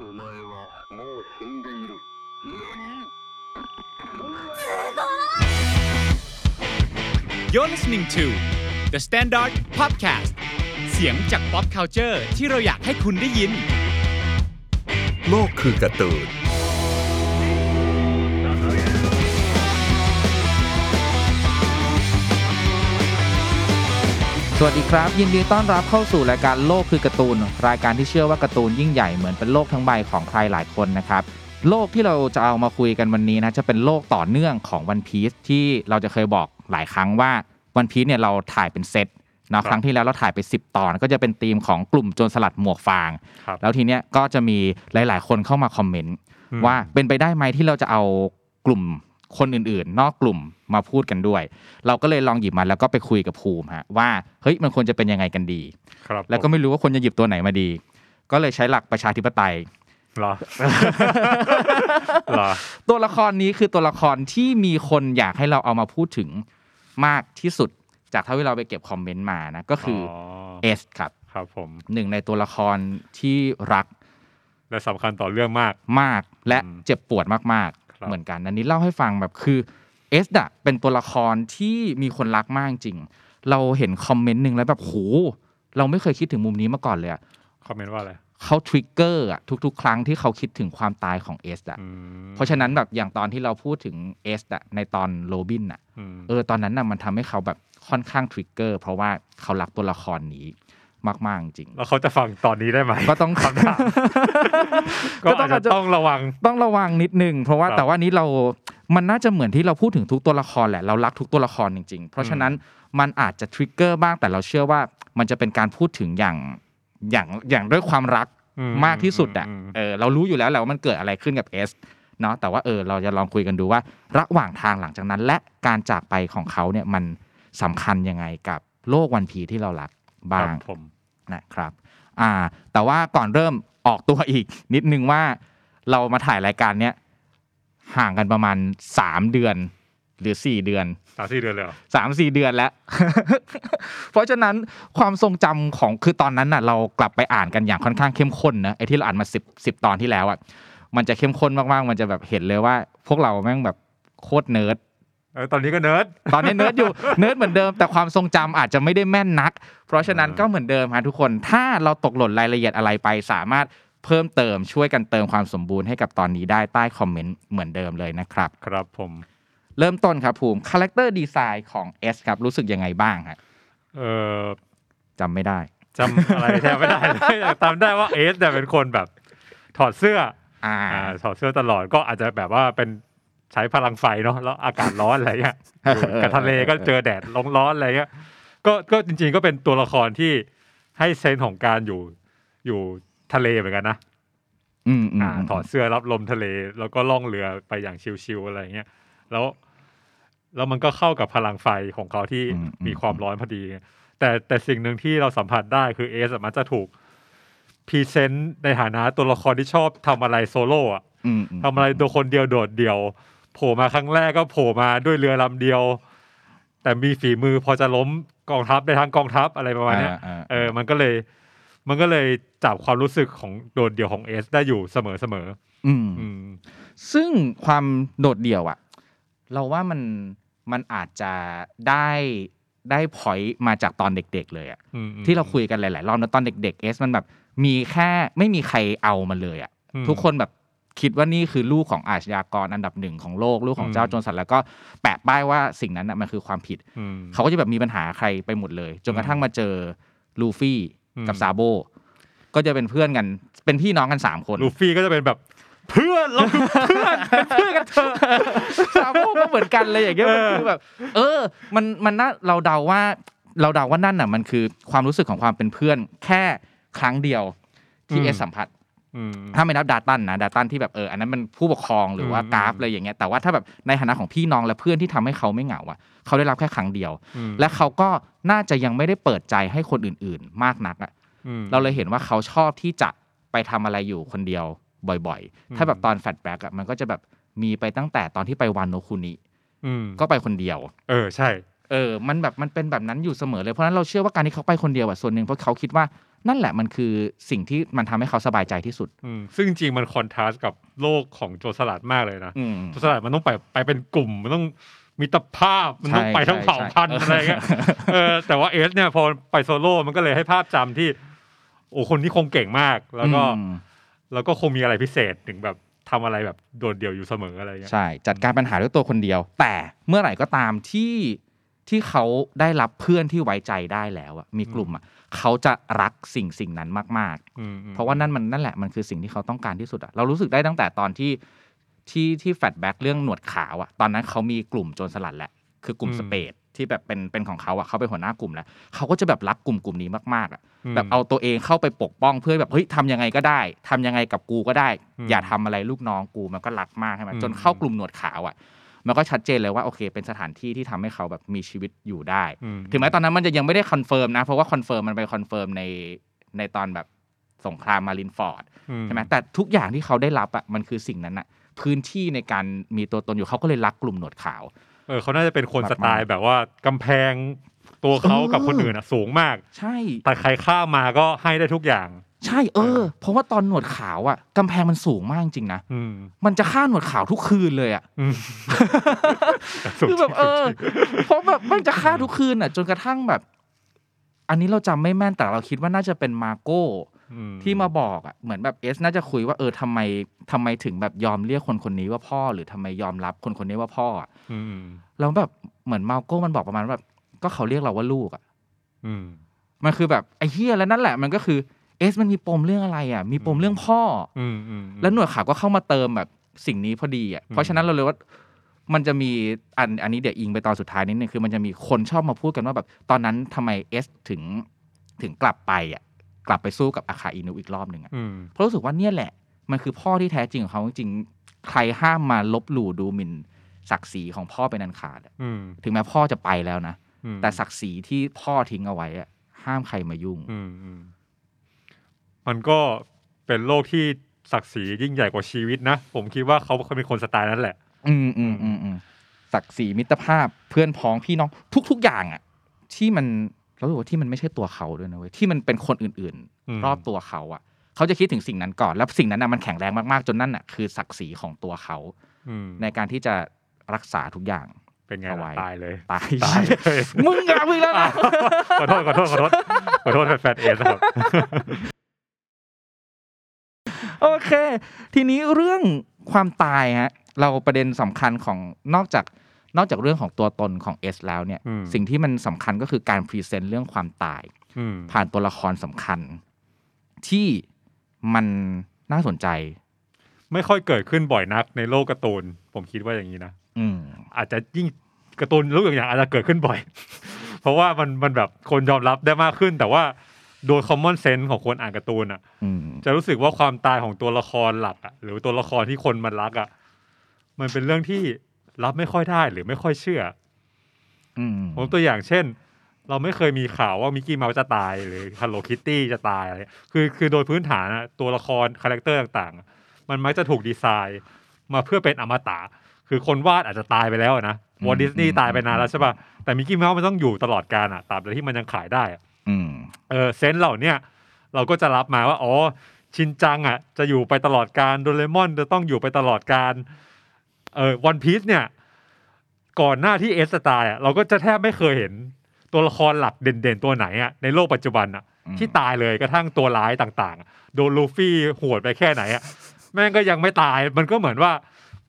お前はもう死んでいる何 You're listening to The Standard Podcast เสียงจาก pop culture ที่เราอยากให้คุณได้ยิน โลกคือการ์ตูน สวัสดีครับ ยินดีต้อนรับเข้าสู่รายการโลกคือการ์ตูน รายการที่เชื่อว่าการ์ตูนยิ่งใหญ่เหมือนเป็นโลกทั้งใบของใครหลายคนนะครับโลกที่เราจะเอามาคุยกันวันนี้นะจะเป็นโลกต่อเนื่องของวันพี e ที่เราจะเคยบอกหลายครั้งว่าวันพี e เนี่ยเราถ่ายเป็นเซตเนาะครั้งที่แล้วเราถ่ายไป 10 ตอน ก็จะเป็นธีมของกลุ่มโจรสลัดหมวกฟางครับแล้วทีเนี้ยก็จะมีหลาย ๆ คนเข้ามาคอมเมนต์ว่าเป็นไปได้ไหมที่เราจะเอากลุ่ม คนอื่นๆ นอกกลุ่มมาพูดกันด้วย เราก็เลยลองหยิบมาแล้วก็ไปคุยกับภูมิฮะว่าเฮ้ยมันควรจะเป็นยังไงกันดีครับแล้วก็ไม่รู้ว่าควรจะหยิบตัวไหนมาดี ก็เลยใช้หลักประชาธิปไตยเหรอเหรอตัวละครนี้คือตัวละครที่มีคนอยากให้เราเอามาพูดถึงมากที่สุด จากเท่าที่เราไปเก็บคอมเมนต์มานะก็คืออเอสครับครับผมหนึ่งในตัวละครที่รัก และสำคัญต่อเรื่องมากมากและอืมเจ็บปวดมากครับๆ เหมือนกันอันนี้เล่าให้ฟังแบบคือเอสอะเป็นตัวละครที่มีคนรักมากจริง เราเห็นคอมเมนต์หนึ่งแล้วแบบโหเราไม่เคยคิดถึงมุมนี้มาก่อนเลยอะคอมเมนต์ว่าอะไรเขา trigger อะทุกๆ ครั้งที่เขาคิดถึงความตายของเอสอะอืมเพราะฉะนั้นแบบอย่างตอนที่เราพูดถึงเอสอะในตอนโรบินอะอืมเออตอนนั้นน่ะมันทำให้เขาแบบค่อนข้าง trigger เพราะว่าเขารักตัวละครนี้ มากๆจริงแล้วเขาจะฟังตอนนี้ได้ไหมก็ต้องคำถามก็อาจจะต้องระวังต้องระวังนิดนึง เพราะว่าครับแต่ว่านี้เรามันน่าจะเหมือนที่เราพูดถึงทุกตัวละครแหละเรารักทุกตัวละครจริงๆ เพราะฉะนั้นมันอาจจะทริกเกอร์บ้างแต่เราเชื่อว่ามันจะเป็นการพูดถึงอย่างอย่างอย่างด้วยความรักอืมมากที่สุดอะอืมเออเรารู้อยู่แล้วแหละว่ามันเกิดอะไรขึ้นกับเอสเนาะแต่ว่าเออเราจะลองคุยกันดูว่า ระหว่างทางหลังจากนั้น และการจากไปของเขาเนี่ยมันสำคัญยังไงกับโลกวันพีที่เรารักคบ้ารับงผม นะครับอ่าแต่ว่าก่อนเริ่มออกตัวอีกนิดนึงว่าเรามาถ่ายรายการเนี้ยห่างกันประมาณ3เดือนหรือ4เดือนสามสี่เดือนเลยเหรอ3 4เดือนแล้ว เพราะฉะนั้นความทรงจำของคือตอนนั้นน่ะ เรากลับไปอ่านกันอย่างค่อนข้างเข้มข้นนะไอ้ที่เราอ่านมา10 10ตอนที่แล้วอะมันจะเข้มข้นมากๆ มันจะแบบเห็นเลยว่า พวกเราแม่งแบบโคตรเนิร์ดเออ ตอนนี้ก็เนิร์ดตอนนี้เนิร์ดอยู่เนิร์ดเหมือนเดิมแต่ความทรงจำอาจจะไม่ได้แม่นนัก เพราะฉะนั้นอ่าก็เหมือนเดิมฮะทุกคน ถ้าเราตกหล่นรายละเอียดอะไรไป สามารถเพิ่มเติมช่วยกันเติมความสมบูรณ์ให้กับตอนนี้ได้ใต้คอมเมนต์เหมือนเดิมเลยนะครับ ครับผมเริ่มต้นครับภูมิคาแรคเตอร์ดีไซน์ของ S ครับรู้สึกยังไงบ้างฮะเออจำไม่ได้จำอะไรแทบไม่ได้เลยแต่จำได้ว่าเอสเนี่ยเป็นคนแบบ ถอดเสื้ออ่าอ่าถอดเสื้อตลอดก็อาจจะแบบว่าเป็น ใช้พลังไฟเนาะแล้วอากาศร้อนอะไรเงี้ยอยู่กับทะเลก็เจอแดดร้อนร้อนอะไรเงี้ยก็ก็จริง ๆ ก็เป็นตัวละครที่ให้เซนส์ของการอยู่อยู่ทะเลเหมือนกันนะอืมอืมอ่า ถอดเสื้อรับลมทะเล แล้วก็ล่องเรือไปอย่างชิวๆอะไรเงี้ยแล้ว แล้วมันก็เข้ากับพลังไฟของเขาที่มีความร้อนพอดี แต่แต่สิ่งหนึ่งที่เราสัมผัสได้คือเอสมันจะถูกpresent ในฐานะตัวละครที่ชอบทำอะไรโซโล่อะอืมมทำอะไรตัวคนเดียวโดดเดี่ยว โผล่มาครั้งแรกก็โผล่มาด้วยเรือลำเดียว แต่มีฝีมือพอจะล้มกองทัพได้ทั้งกองทัพอะไรประมาณเนี้ยอ่าเออมันก็เลย มันก็เลยจับความรู้สึกของโดดเดี่ยวของเอสได้อยู่เสมอเสมออืมอืมซึ่งความโดดเดี่ยวอะเราว่ามันมันอาจจะได้ได้พอยต์มาจากตอนเด็ก ๆ เลยอะอืมอืมที่เราคุยกันหลายๆรอบนะตอนเด็ก ๆ เอสมันแบบมีแค่ไม่มีใครเอามันเลยอะอืมทุกคนแบบ คิดว่านี่คือลูกของอาชญากรอันดับหนึ่งของโลกลูกของอืมเจ้าโจรสลัดแล้วก็แปะป้ายว่าสิ่งนั้นนะมันคือความผิดอืมเขาก็จะแบบมีปัญหาใครไปหมดเลย จนกระทั่งมาเจอลูฟี่อืมกับซาโบก็จะเป็นเพื่อนกันเป็นพี่น้องกันสามคนลูฟี่ก็จะเป็นแบบเพื่อนเราคือเพื่อนเป็นเพื่อนกันเถอะซาโบก็เหมือนกันเลยอย่างเงี้ยเอมันอคือแบบ เออ มันมันน่าเราเดาว่า เราเดาว่านั่นน่ะ มันคือความรู้สึกของความเป็นเพื่อน แค่ครั้งเดียวที่เอสสัมผัสอืม ถ้าไม่นับดาตันนะดาตันที่แบบเอออันนั้นมันผู้ปกครองหรือว่าอืมกราฟอะไรอย่างเงี้ยแต่ว่าถ้าแบบในฐานะของพี่น้องและเพื่อนที่ทำให้เขาไม่เหงาอะเขาได้รับแค่ครั้งเดียวอืมและเขาก็น่าจะยังไม่ได้เปิดใจให้คนอื่น ๆ มากนักอะอืมเราเลยเห็นว่าเขาชอบที่จะไปทำอะไรอยู่คนเดียวบ่อยอืมๆถ้าแบบตอน flashback อะมันก็จะแบบมีไปตั้งแต่ตอนที่ไปวานโนคุนิอืมก็ไปคนเดียว เออใช่ เออ มันแบบมันเป็นแบบนั้นอยู่เสมอเลยเพราะฉะนั้นเราเชื่อว่าการที่เขาไปคนเดียวอะส่วนหนึ่งเพราะเขาคิดว่า นั่นแหละมันคือสิ่งที่มันทำให้เขาสบายใจที่สุดอืมซึ่งจริงๆมัน contrast กับโลกของโจรสลัดมากเลยนะอืมโจรสลัดมันต้องไปไปเป็นกลุ่มมันต้องมิตรภาพมันต้องใช่ไปทั้งใช่เผ่าพันธุ์ใช่อะไรเงี้ยเออแต่ว่าเอสเนี่ยพอไปโซโล่มันก็เลยให้ภาพจำที่ โอ้คนที่คงเก่งมาก แล้วก็อืมแล้วก็คงมีอะไรพิเศษถึงแบบทำอะไรแบบโดดเดี่ยวอยู่เสมออะไรเงี้ยใช่ จัดการปัญหาด้วยตัวคนเดียว แต่เมื่อไหร่ก็ตามที่ ที่เขาได้รับเพื่อนที่ไว้ใจได้แล้วอะมีกลุ่มอะเขาจะรักสิ่งสิ่งนั้นมากอืมอืมๆเพราะว่านั่นมันนั่นแหละมันคือสิ่งที่เขาต้องการที่สุดอะเรารู้สึกได้ตั้งแต่ตอนที่ที่ที่แฟลชแบ็กเรื่องหนวดขาวอะตอนนั้นเขามีกลุ่มโจรสลัดแหละ คือกลุ่มสเปดที่แบบเป็นเป็นของเขาอะเขาเป็นหัวหน้ากลุ่มแล้วเขาก็จะแบบรักกลุ่มกลุ่มนี้มากๆอะมแบบเอาตัวเองเข้าไปปกป้องเพื่อแบบเฮ้ยทำยังไงก็ได้ทำยังไงกับกูก็ได้อืมอย่าทำอะไรลูกน้องกูมันก็รักมากใช่ไหมอืมจนเข้ากลุ่มหนวดขาวอะ มันก็ชัดเจนเลยว่าโอเค เป็นสถานที่ที่ทำให้เขาแบบมีชีวิตอยู่ได้อืมถึงแม้ตอนนั้นมันจะยังไม่ได้ confirm นะ เพราะว่า confirm มันไป confirm ในในตอนแบบสงครามมารินฟอร์ดอืใช่ไหมแต่ทุกอย่างที่เขาได้รับอะมันคือสิ่งนั้นอะพื้นที่ในการมีตัวตนอยู่เขาก็เลยรักกลุ่มหนวดขาว เออเขาน่าจะเป็นคนมากๆสไตล์แบบว่ากำแพงตัวเขาเออกับคนอื่นอะสูงมาก ใช่ แต่ใครข้ามมาก็ให้ได้ทุกอย่าง ใช่เออ เพราะว่าตอนหนวดขาวอะกำแพงมันสูงมากจริงๆนะอืมมันจะฆ่าหนวดขาวทุกคืนเลยอะอืมคือแบบเออเพราะแบบมันจะฆ่าทุกคืนอะ จนกระทั่งแบบ อันนี้เราจำไม่แม่นแต่เราคิดว่าน่าจะเป็นมาโก้อืมที่มาบอกอะเหมือนแบบเอสน่าจะคุยว่าเออทำไมทำไมถึงแบบยอมเรียกคนคนนี้ว่าพ่อ หรือทำไมยอมรับคนคนนี้ว่าพ่ออะอืมแล้วแบบเหมือนมาโก้มันบอกประมาณว่าแบบ ก็เขาเรียกเราว่าลูกอะอืมมันคือแบบไอ้เฮียแล้วนั่นแหละ มันก็คือ เอสมันมีปมเรื่องอะไรอะ มีปมเรื่องพ่ออืมอืมแล้วหนวดขาวก็เข้ามาเติมแบบสิ่งนี้พอดีอะอืมเพราะฉะนั้นเราเลยว่ามันจะมีอันอันนี้เดี๋ยวอิงไปตอนสุดท้ายนิดนึงคือมันจะมีคนชอบมาพูดกันว่าแบบตอนนั้นทำไมเอสถึงถึงกลับไปอะ กลับไปสู้กับอาคาอินุอีกรอบหนึ่งอะอืมเพราะรู้สึกว่าเนี่ยแหละ มันคือพ่อที่แท้จริงของเขาจริงๆใครห้ามมาลบหลู่ดูหมิ่นศักดิ์ศรีของพ่อเป็นอันขาดอะอืมถึงแม้พ่อจะไปแล้วนะอืมแต่ศักดิ์ศรีที่พ่อทิ้งเอาไว้อะห้ามใครมายุ่งอื มอืมมันก็เป็นโลกที่ศักดิ์ศรียิ่งใหญ่กว่าชีวิตนะ ผมคิดว่าเขาเป็นคนสไตล์นั้นแหละ อืมอืมอืมอืมศักดิ์ศรีมิตรภาพเพื่อนพ้องพี่น้องทุก ๆ อย่างอะที่มันเรารู้สึกว่าที่มันไม่ใช่ตัวเขาด้วยนะเว้ยที่มันเป็นคนอื่นอืม ๆ รอบตัวเขาอะเขาจะคิดถึงสิ่งนั้นก่อนแล้วสิ่งนั้นน่ะมันแข็งแรงมากๆจนนั่นอะคือศักดิ์ศรีของตัวเขาอืมในการที่จะรักษาทุกอย่าง เป็นไงเอาล่ะไว้ตายเลย ตายตายเลย มึงอะมึงแล้วนะ ขอโทษขอโทษขอโทษขอโทษแฟนเอสครับ โอเค ทีนี้เรื่องความตายฮะเราประเด็นสำคัญของนอกจากนอกจากเรื่องของตัวตนของเอสแล้วเนี่ยอืมสิ่งที่มันสำคัญก็คือการ present เรื่องความตายอืมผ่านตัวละครสำคัญ ที่มันน่าสนใจ ไม่ค่อยเกิดขึ้นบ่อยนักในโลกการ์ตูน ผมคิดว่าอย่างนี้นะอืมอาจจะยิ่งการ์ตูนรูปอย่างๆอาจจะเกิดขึ้นบ่อย เพราะว่ามันมันแบบคนยอมรับได้มากขึ้น แต่ว่า โดย common sense ของคนอ่านการ์ตูนอะอืมจะรู้สึกว่าความตายของตัวละครหลักอะหรือตัวละครที่คนมันรักอะมันเป็นเรื่องที่รับไม่ค่อยได้หรือไม่ค่อยเชื่ออืมผมตัวอย่างเช่น เราไม่เคยมีข่าวว่ามิกกี้เมาส์จะตายหรือฮัลโลคิตตี้จะตายอะไรคือคือโดยพื้นฐานอะตัวละคร character ต่างๆอะมันมักจะถูกดีไซน์มาเพื่อเป็นอมตะคือคนวาดอาจจะตายไปแล้วอะนะวอลดิสนีย์ตายไปนานแล้วใช่ป่ะแต่มิกกี้เมาส์มันต้องอยู่ตลอดกาลอะตราบใดที่มันยังขายได้อะอืม เออ sense เหล่าเนี้ยเราก็จะรับมาว่าอ๋อชินจังอะ จะอยู่ไปตลอดกาลโดเรมอนจะต้องอยู่ไปตลอดกาลเออวันพีซเนี่ย ก่อนหน้าที่เอสตายอะเราก็จะแทบไม่เคยเห็นตัวละครหลักเด่นๆตัวไหนอะในโลกปัจจุบันอะอืมที่ตายเลยกระทั่งตัวร้ายต่างๆอะโดนลูฟี่หวดไปแค่ไหนอะแม่งก็ยังไม่ตายมันก็เหมือนว่า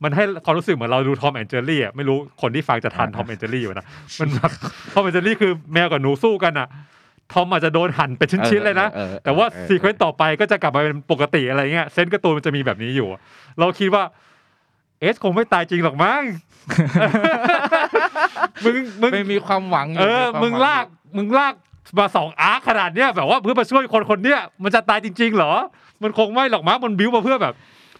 มันให้ความรู้สึกเหมือนเราดูทอมแอนเจอรี่อะไม่รู้คนที่ฟังจะทันทอมแอนเจอรี่อยู่นะมันแบบทอมแอนเจอรี่คือแมวกับหนูสู้กันอะ ทอมอาจจะโดนหั่นเป็นชิ้นๆเลยนะ แต่ว่า sequence ต่อไปก็จะกลับมาเป็นปกติอะไรเงี้ย sense การ์ตูนมันจะมีแบบนี้อยู่ เราคิดว่าเอสคงไม่ตายจริงหรอกมั้งมึงมึงไม่มีความหวังเออมึงลากมึงลากมาสอง arc ขนาดเนี้ยแบบว่าเพื่อมาช่วยคนคนเนี้ยมันจะตายจริงๆเหรอ มันคงไม่หรอกมั้งมันบิ้วมาเพื่อแบบ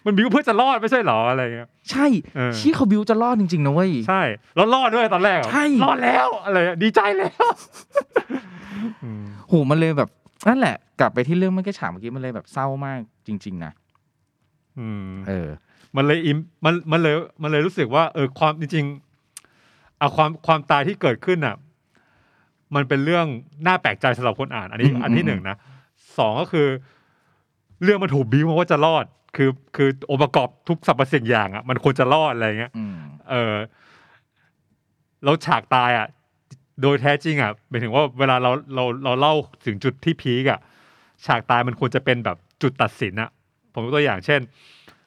มันบิ้วเพื่อจะรอดไม่ใช่เหรออะไรเงี้ยใช่เออชี้เขาบิวจะรอดจริงๆนะเว้ยใช่แล้วรอดด้วยตอนแรกอะใช่รอดแล้วอะไรอะดีใจแล้วอืมโหมันเลยแบบนั่นแหละ กลับไปที่เรื่องเมื่อกี้ฉากเมื่อกี้มันเลยแบบเศร้ามากจริง ๆ นะอืมเออ มันเลยอิมมันมันเลยมันเลยรู้สึกว่า เออความจริงๆเอาความความตายที่เกิดขึ้นอะ มันเป็นเรื่องน่าแปลกใจสำหรับคนอ่าน อันนี้อืมอันที่อืมหนึ่งนะสองก็คือ เรื่องมันถูกบิ้วมาว่าจะรอด คือคือองค์ประกอบทุกสรรพสิ่งอย่างอะมันควรจะรอดอะไรเงี้ยอืมเออแล้วฉากตายอะ โดยแท้จริงอะหมายถึงว่าเวลาเราเราเราเล่าถึงจุดที่พีกอะ ฉากตายมันควรจะเป็นแบบจุดตัดสินอะ ผมยกตัวอย่างเช่น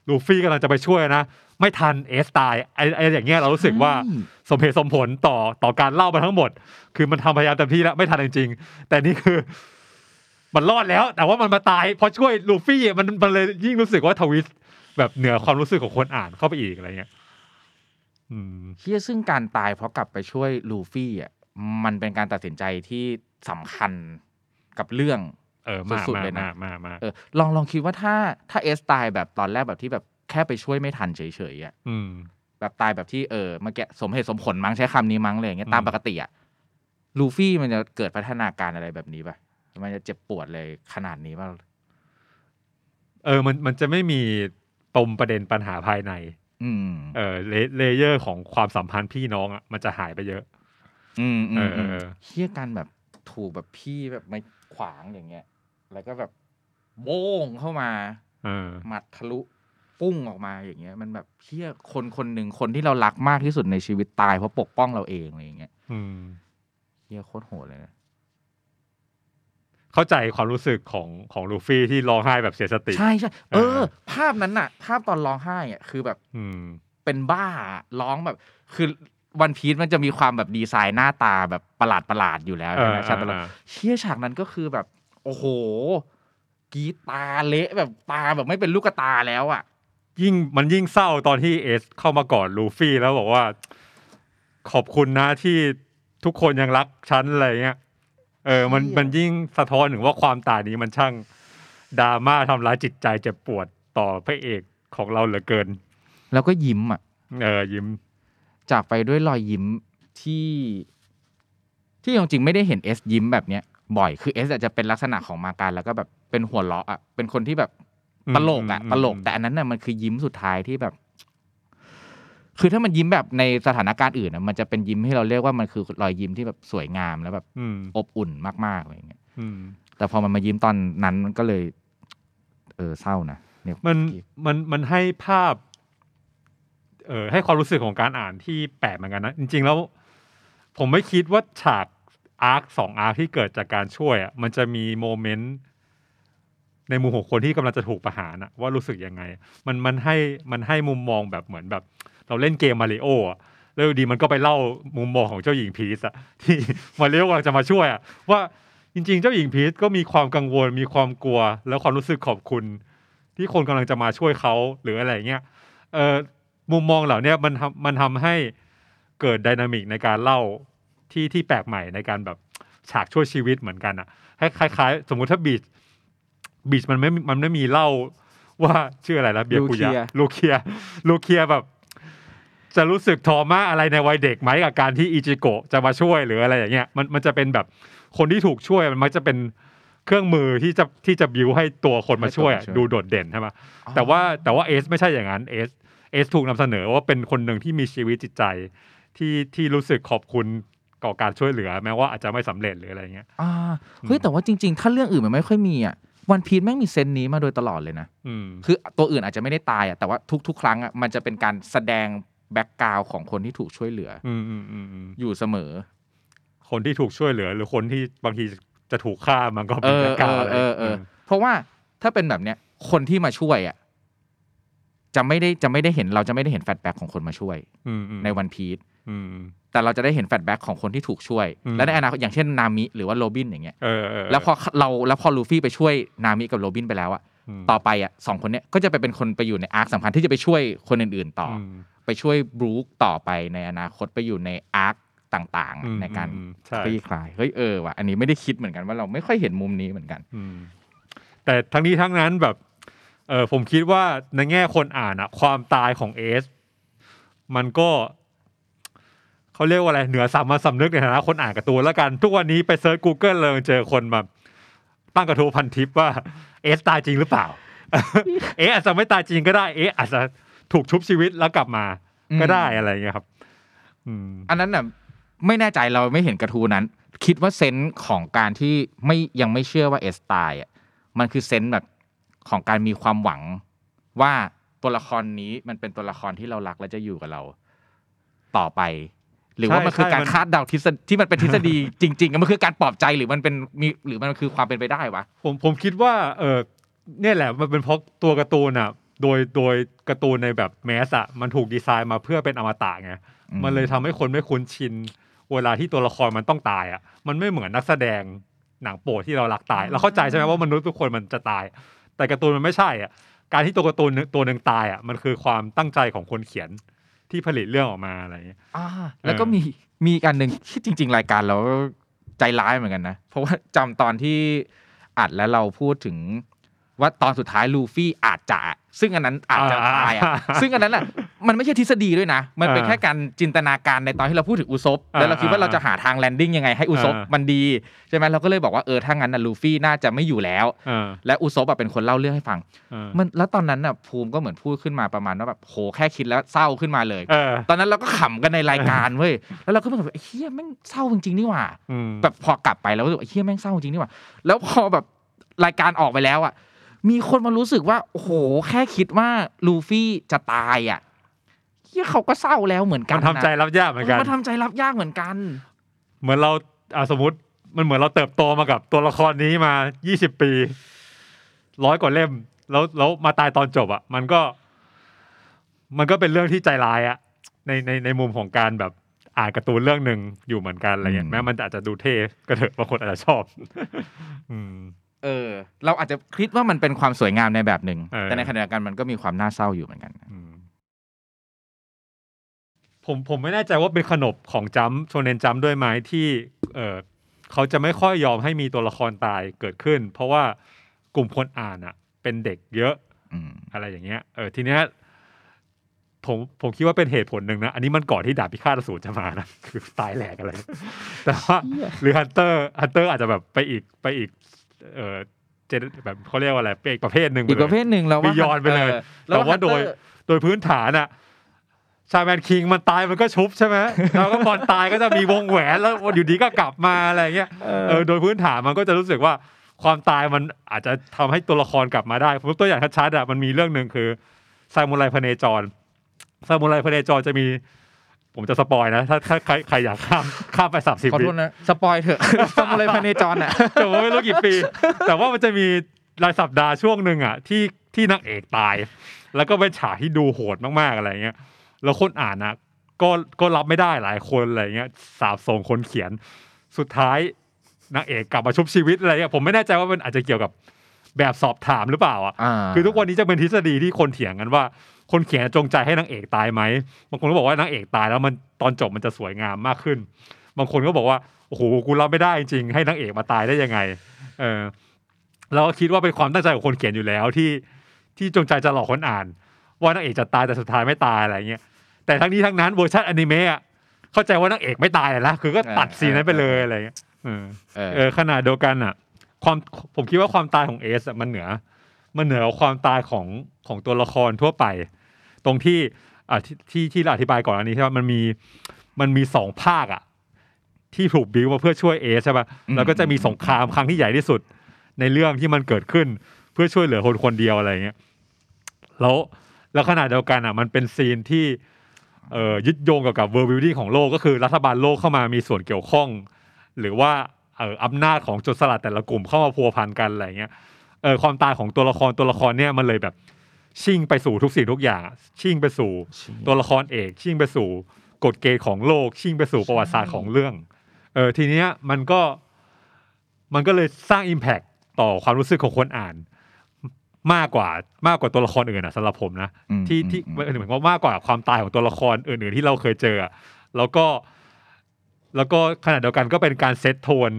ลูฟี่กำลังจะไปช่วยนะไม่ทันเอสตายไอ้ไอ้อย่างเงี้ยเรารู้สึกว่าใช่สมเหตุสมผลต่อต่อการเล่ามาทั้งหมด คือมันทำพยายามเต็มที่แล้วไม่ทันจริงๆแต่นี่คือ มันรอดแล้ว แต่ว่ามันมาตายเพราะช่วยลูฟี่อะมันมันเลยยิ่งรู้สึกว่าทวิสต์แบบเหนือความรู้สึกของคนอ่านเข้าไปอีกอะไรเงี้ยอืมเฮียซึ่งการตายเพราะกลับไปช่วยลูฟี่อะมันเป็นการตัดสินใจที่สำคัญกับเรื่องเออมาสุดๆมาเลยนะมามามาเออลองลองคิดว่าถ้าถ้าเอสตายแบบตอนแรกแบบที่แบบแค่ไปช่วยไม่ทันเฉยๆอะอืมแบบตายแบบที่เออเมื่อกี้สมเหตุสมผลมั้งใช้คำนี้มั้งเลยอย่างเงี้ยอืมตามปกติอะลูฟี่มันจะเกิดพัฒนาการอะไรแบบนี้ป่ะ มันจะเจ็บปวดเลยขนาดนี้ป่ะเออมันมันจะไม่มีปมประเด็นปัญหาภายใน อืม เออเล layer ของความสัมพันธ์พี่น้องอะมันจะหายไปเยอะ อืมอืเอมอเออเออเฮี้ยกันแบบถูกแบบพี่แบบไม่ขวางอย่างเงี้ย แล้วก็แบบโบ้งเข้ามาเออหมัดทะลุปุ้งออกมาอย่างเงี้ย มันแบบเฮี้ยคนคนหนึ่งคนที่เรารักมากที่สุดในชีวิตตายเพราะปกป้องเราเองอะไรอย่างเงี้ยอืมเฮี้ยโคตรโหดเลยนะ เข้าใจความรู้สึกของของลูฟี่ที่ร้องไห้แบบเสียสติ ใช่ใช่เอเอออ ภาพนั้นน่ะ ภาพตอนร้องไห้อะคือแบบ อืม เป็นบ้าร้องแบบ คือวันพีชมันจะมีความแบบดีไซน์หน้าตาแบบประหลาดประหลาดๆอยู่แล้วเอใช่อไหมเอชาติอละเออ เชี่ยฉากนั้นก็คือแบบ โอ้โหกรีดตาเละแบบตาแบบไม่เป็นลูกตาแล้วอะ ยิ่งมันยิ่งเศร้าตอนที่เอสเข้ามากอดลูฟี่แล้วบอกว่า ขอบคุณนะที่ทุกคนยังรักฉันอะไรเงี้ย เออมันเชี่ยมันยิ่งสะท้อนถึงว่าความตายนี้มันช่างดราม่าทำร้ายจิตใจเจ็บปวดต่อพระเอกของเราเหลือเกิน แล้วก็ยิ้มอะ เออยิ้ม จากไปด้วยรอยยิ้มที่ ที่จริงๆไม่ได้เห็นเอสยิ้มแบบเนี้ยบ่อยคือเอสอาจจะเป็นลักษณะของมาการแล้วก็แบบเป็นหัวเราะอะเป็นคนที่แบบอืมตลกอะอืมตลกอืมแต่อันนั้นน่ะมันคือยิ้มสุดท้ายที่แบบ คือถ้ามันยิ้มแบบในสถานการณ์อื่นน่ะมันจะเป็นยิ้มที่เราเรียกว่ามันคือรอยยิ้มที่แบบสวยงามแล้วแบบอืมอบอุ่นมากๆอะไรอย่างเงี้ยอืมแต่พอมันมายิ้มตอนนั้นมันก็เลย เออเศร้านะเนี่ยมันมันมันให้ภาพ เออให้ความรู้สึกของการอ่านที่แปลกเหมือนกันนะจริง ๆ แล้ว ผมไม่คิดว่าฉากอาร์คสองอาร์คที่เกิดจากการช่วยอะมันจะมีโมเมนต์ในมุมของคนที่กำลังจะถูกประหารอะว่ารู้สึกยังไง มันมันให้มันให้มุมมองแบบเหมือนแบบ เราเล่นเกมมาริโออะแล้วอยู่ดีมันก็ไปเล่ามุมมองของเจ้าหญิงพีซอะที่มาริโอกำลังจะมาช่วยอะว่าจริง ๆ เจ้าหญิงพีซก็มีความกังวลมีความกลัว แล้วความรู้สึกขอบคุณ ที่คนกำลังจะมาช่วยเขาหรืออะไรเงี้ยเออมุมมองเหล่าเนี้ยมันทำมันทำให้เกิดไดนามิกในการเล่าที่ที่แปลกใหม่ในการแบบฉากช่วยชีวิตเหมือนกันอะให้คล้าย ๆ สมมุติถ้าบีชบีชมันไม่มันไม่มีเล่าว่าชื่ออะไรแล้วเบียร์กุยะลูเคียลูเคียแบบ จะรู้สึก trauma อะไรในวัยเด็กไหมกับการที่อิจิโกะจะมาช่วยหรืออะไรอย่างเงี้ยมันมันจะเป็นแบบคนที่ถูกช่วยมันมักจะเป็นเครื่องมือที่จะที่จะบิวให้ตัวคนมาช่วยอะดูโดดเด่นใช่ไหมแต่ว่าแต่ว่าเอสไม่ใช่อย่างนั้นเอสเอสถูกนำเสนอว่าเป็นคนหนึ่งที่มีชีวิตจิตใจที่ที่รู้สึกขอบคุณก่อการช่วยเหลือ แม้ว่าอาจจะไม่สำเร็จหรืออะไรเงี้ยอ่าเฮ้ยแต่ว่าจริง ๆ ถ้าเรื่องอื่นมันไม่ค่อยมีอะวันพีชแม่งมี sense นี้มาโดยตลอดเลยนะอืมคือตัวอื่นอาจจะไม่ได้ตายอะแต่ว่าทุก ๆ ครั้งอะมันจะเป็นการแสดง background ของคนที่ถูกช่วยเหลืออืมอืมอืมอืมอยู่เสมอ คนที่ถูกช่วยเหลือ หรือคนที่บางทีจะถูกฆ่ามันก็เอเป็นอ background อะไรเออเออเพราะว่าถ้าเป็นแบบเนี้ย คนที่มาช่วยอะจะไม่ได้จะไม่ได้เห็นเราจะไม่ได้เห็น flashback ของคนมาช่วยอืมอืมในวันพีชอืมแต่เราจะได้เห็น flashback ของคนที่ถูกช่วยอืมและในอนาคตอย่างเช่นนามิหรือว่าโรบินอย่างเงี้ยเออเออแล้วพอเราแล้วพอลูฟี่ไปช่วยนามิกับโรบินไปแล้วอะม ต่อไปอะสองคนเนี้ยก็จะไปเป็นคนไปอยู่ใน arc สำคัญที่จะไปช่วยคนอื่นๆต่ออมไปช่วยบรูคต่อไปในอนาคตไปอยู่ใน arc ต่างอืมๆ ในการอืมใช่ คลี่คลายเฮ้ยเออว่ะอันนี้ไม่ได้คิดเหมือนกันว่าเราไม่ค่อยเห็นมุมนี้เหมือนกัน อืมแต่ทั้งนี้ทั้งนั้นแบบเออผมคิดว่าในแง่คนอ่านอะความตายของเอส มันก็ เขาเรียกว่าอะไร เหนือสามัญสำนึกในฐานะคนอ่านการ์ตูนแล้วกัน ทุกวันนี้ไปเซิร์ช Google เลยเจอคนแบบ ตั้งกระทู้พันทิปว่าเอสตายจริงหรือเปล่า เอะอาจจะไม่ตายจริงก็ได้เอะอาจจะถูกชุบชีวิตแล้วกลับมาก็ได้อืมอะไรอย่างเงี้ยครับอืมอันนั้นน่ะไม่แน่ใจเราไม่เห็นกระทูนั้น คิดว่าเซนส์ของการที่ไม่ยังไม่เชื่อว่าเอสตายอะมันคือเซนส์แบบของการมีความหวังว่าตัวละครนี้มันเป็นตัวละครที่เรารักและจะอยู่กับเรา ต่อไป หรือว่ามันคือการคาดเดาทฤษฎีที่มันเป็นทฤษฎีจริงๆอะมันคือการปลอบใจหรือมันเป็นมีหรือมันคือความเป็นไปได้วะผมผมคิดว่าเออเนี่ยแหละมันเป็นเพราะตัวการ์ตูนอะโดยโดยการ์ตูนในแบบแมสอะมันถูกดีไซน์มาเพื่อเป็นอมตะไงอืมมันเลยทำให้คนไม่คุ้นชิน เวลาที่ตัวละครมันต้องตายอะมันไม่เหมือนนักแสดงหนังโปรดที่เรารักตาย เราเข้าใจใช่ไหมว่ามนุษย์ทุกคนมันจะตาย แต่การ์ตูนมันไม่ใช่อะการที่ตัวการ์ตูนตัวหนึ่งตายอะมันคือความตั้งใจของคนเขียน ที่ผลิตเรื่องออกมาอะไรอย่างเงี้ยอ่าแล้วก็มีมีอีกอันหนึ่งที่จริง ๆ รายการเราใจร้ายเหมือนกันนะ เพราะว่าจำตอนที่อัดแล้วเราพูดถึง ว่าตอนสุดท้ายลูฟี่อาจจะ ซึ่งอันนั้นอาจจะตายอะซึ่งอันนั้นอะมันไม่ใช่ทฤษฎีด้วยนะ มันเป็นอ่าแค่การจินตนาการในตอนที่เราพูดถึงอุซบแล้วเราคิดว่าอ่าเราจะหาทาง landing ยังไงให้อุซบอ่ามัมันดีใช่ไหมเราก็เลยบอกว่าเออถ้างั้นนะลูฟี่น่าจะไม่อยู่แล้วเออและอุซบอะเป็นคนเล่าเรื่องให้ฟังเออมันแล้วตอนนั้นน่ะภูมิก็เหมือนพูดขึ้นมาประมาณว่าแบบโหแค่คิดแล้วเศร้าขึ้นมาเลยเออตอนนั้นเราก็ขำกันในรายการเว้ยแล้วเราก็แบบไอ้เฮียแม่งเศร้าจริงๆนี่หว่าอืมแบบพอกลับไปแล้วก็รู้สึกไอ้เฮียแม่งเศร้าจริงนี่หว่า แล้วพอแบบรายการออกไปแล้วอะ มีคนมารู้สึกว่า โอ้โห แค่คิดว่าลูฟี่จะตายอะเฮียเขาก็เศร้าแล้วเหมือนกัมันนทำใจรับยากเหมือนกันมันทำใจรับยากเหมือนกัน เหมือนเราอะสมมติมันเหมือนเราเติบโตมากับตัวละครนี้มา20ปีร้อยกว่าเล่ม แล้วแล้วมาตายตอนจบอะ มันก็ มันก็เป็นเรื่องที่ใจร้ายอะในในในมุมของการแบบอ่านการ์ตูนเรื่องหนึ่งอยู่เหมือนกันอะไรเงี้อืยมแม้มันอาจจะดูเท่ก็เถอะบางคนอาจจะชอบ อืม เออ เราอาจจะคิดว่ามันเป็นความสวยงามในแบบหนึ่ง เออ แต่ในขณะเดียวกันมันก็มีความน่าเศร้าอยู่เหมือนกันอืมผมผมไม่แน่ใจว่าเป็นขนบของจัมโชเนนจัมด้วยไหมที่ เออเขาจะไม่ค่อยยอมให้มีตัวละครตายเกิดขึ้น เพราะว่ากลุ่มคนอ่านอะเป็นเด็กเยอะ อืมอะไรอย่างเงี้ย เออ ทีเนี้ย ผมผมคิดว่าเป็นเหตุผลหนึ่งนะ อันนี้มันก่อนที่ดาบพิฆาตอสูรจะมานะ คือตายแหลกอะไร แต่ว่าหรือฮันเตอร์ฮันเตอร์อาจจะแบบไปอีกไปอีก เออเจนแบบเขาเรียกว่าอะไรเป็นอีกประเภทหนึ่งอีกประเภทหนึ่งเราว่า Beyond ไปเลยออแต่ว่าโดย Hunter โดยพื้นฐานอะชาแมนคิงมันตายมันก็ชุบใช่ไหมแล้วก็บอลตายก็จะมีวงแหวนแล้วอยู่ดีก็กลับมาอะไรเงี้ยเออโดยพื้นฐานมันก็จะรู้สึกว่าความตายมันอาจจะทำให้ตัวละครกลับมาได้ผมยกตัวอย่างชัดๆอะมันมีเรื่องหนึ่งคือซามูไรพเนจรซามูไรพเนจรจะมี ผมจะสปอยนะ ถ้าถ้าใครใครอยากข้ามข้ามไปสามสิบขอวิโทษนะ สปอยเถอะซามูไรพาเนจรอะจบมาไม่รู้กี่ปี แต่ว่ามันจะมีรายสัปดาห์ช่วงหนึ่งอะ ที่ที่นางเอกตาย แล้วก็เป็นฉากที่ดูโหดมากๆอะไรเงี้ยแล้วคนอ่านนะก็ก็รับไม่ได้หลายคนอะไรเงี้ยสาบส่งคนเขียนสุดท้ายนางเอกกลับมาชุบชีวิตอะไรเงี้ยผมไม่แน่ใจว่ามันอาจจะเกี่ยวกับแบบสอบถามหรือเปล่าอะอ่าคือทุกวันนี้จะเป็นทฤษฎีที่คนเถียงกันว่า คนเขียนจงใจให้นางเอกตายไหมบางคนก็บอกว่านางเอกตายแล้วมันตอนจบมันจะสวยงามมากขึ้น บางคนก็บอกว่าโอ้โหกูรับไม่ได้จริงๆให้นางเอกมาตายได้ยังไง เออแล้วก็คิดว่าเป็นความตั้งใจของคนเขียนอยู่แล้วที่ที่จงใจจะหลอกคนอ่าน ว่านางเอกจะตายแต่สุดท้ายไม่ตายอะไรเงี้ยแต่ทั้งนี้ทั้งนั้นเวอร์ชันอนิเมะอะเข้าใจว่านางเอกไม่ตายแล้วคือก็ตัดซีนนั้นไปเลยอะไรเงี้ยเออเออเออขนาดเดียวกันอะ ความผมคิดว่าความตายของเอสอะมันเหนือ มันเหนือกว่าความตายของของตัวละครทั่วไป ตรงที่อ่าที่ที่ที่เราอธิบายก่อนอันนี้ใช่ไหมมันมีมันมีสองภาคอะที่ถูกบิวมาเพื่อช่วยเอสใช่ป่ะอืมแล้วก็จะมีสงครามครั้งที่ใหญ่ที่สุด ในเรื่องที่มันเกิดขึ้นเพื่อช่วยเหลือคนคนเดียวอะไรเงี้ยแล้วแล้วขนาดเดียวกันอะ มันเป็นซีนที่เอ่อยึดโยงกับกับ world building ของโลกก็คือรัฐบาลโลกเข้ามามีส่วนเกี่ยวข้อง หรือว่าเอ่ออำนาจของโจรสลัดแต่ละกลุ่มเข้ามาพัวพันกันอะไรเงี้ยเออความตายของตัวละครตัวละครเนี่ยมันเลยแบบ ชิ่งไปสู่ทุกสิ่งทุกอย่างชิ่งไปสู่ ตัวละครเอกชิ่งไปสู่กฎเกณฑ์ของโลกชิ่งไปสู่ประวัติศาสตร์ของเรื่องเออทีเนี้ยมันก็มันก็เลยสร้าง Impact ต่อความรู้สึกของคนอ่าน มากกว่ามากกว่าตัวละครอื่นอะสำหรับผมนะอืมที่ที่อืมหมายถึงว่ามากกว่าความตายของตัวละครอื่นๆที่เราเคยเจออะแล้วก็ แล้วก็ขณะเดียวกันก็เป็นการเซตโทน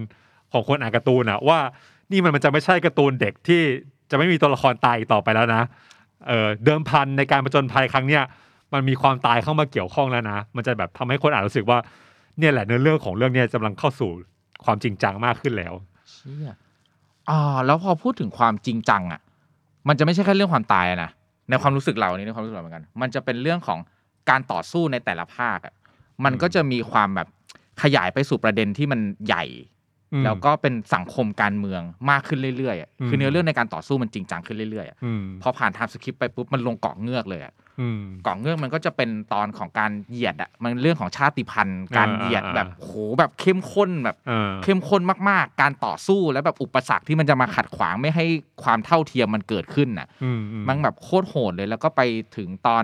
ของคนอ่านการ์ตูนอะว่า นี่มันมันจะไม่ใช่การ์ตูนเด็กที่จะไม่มีตัวละครตายอีกต่อไปแล้วนะ เเดิมพันในการประจนภัยครั้งเนี้ยมันมีความตายเข้ามาเกี่ยวข้องแล้วนะ มันจะแบบทำให้คนอ่านรู้สึกว่าเนี่ยแหละเนื้อเรื่องของเรื่องเนี้ยกำลังเข้าสู่ความจริงจังมากขึ้นแล้วเชี่ยอ่าแล้วพอพูดถึงความจริงจังอะ มันจะไม่ใช่แค่เรื่องความตายนะในความรู้สึกเรานี่ในความรู้สึกเราเหมือนกัน มันจะเป็นเรื่องของการต่อสู้ในแต่ละภาคอะมันก็จะมีความแบบขยายไปสู่ประเด็นที่มันใหญ่ แล้วก็เป็นสังคมการเมืองมากขึ้นเรื่อยๆอะอืมคือเนื้อเรื่องในการต่อสู้มันจริงจังขึ้นเรื่อยๆอะอืมพอผ่านไทม์สคริปต์ไปปุ๊บมันลงเกาะเงือกเลยอะอืมเกาะเงือกมันก็จะเป็นตอนของการเหยียดอะมันเรื่องของชาติพันธุ์ การอ่าเหยียดอ่าแบบโหแบบเข้มข้นแบบเออเข้มข้นมากๆ การต่อสู้แล้วแบบอุปสรรคที่มันจะมาขัดขวางไม่ให้ความเท่าเทียมมันเกิดขึ้นน่ะอืมอืมันแบบโคตรโหดเลยแล้วก็ไปถึงตอน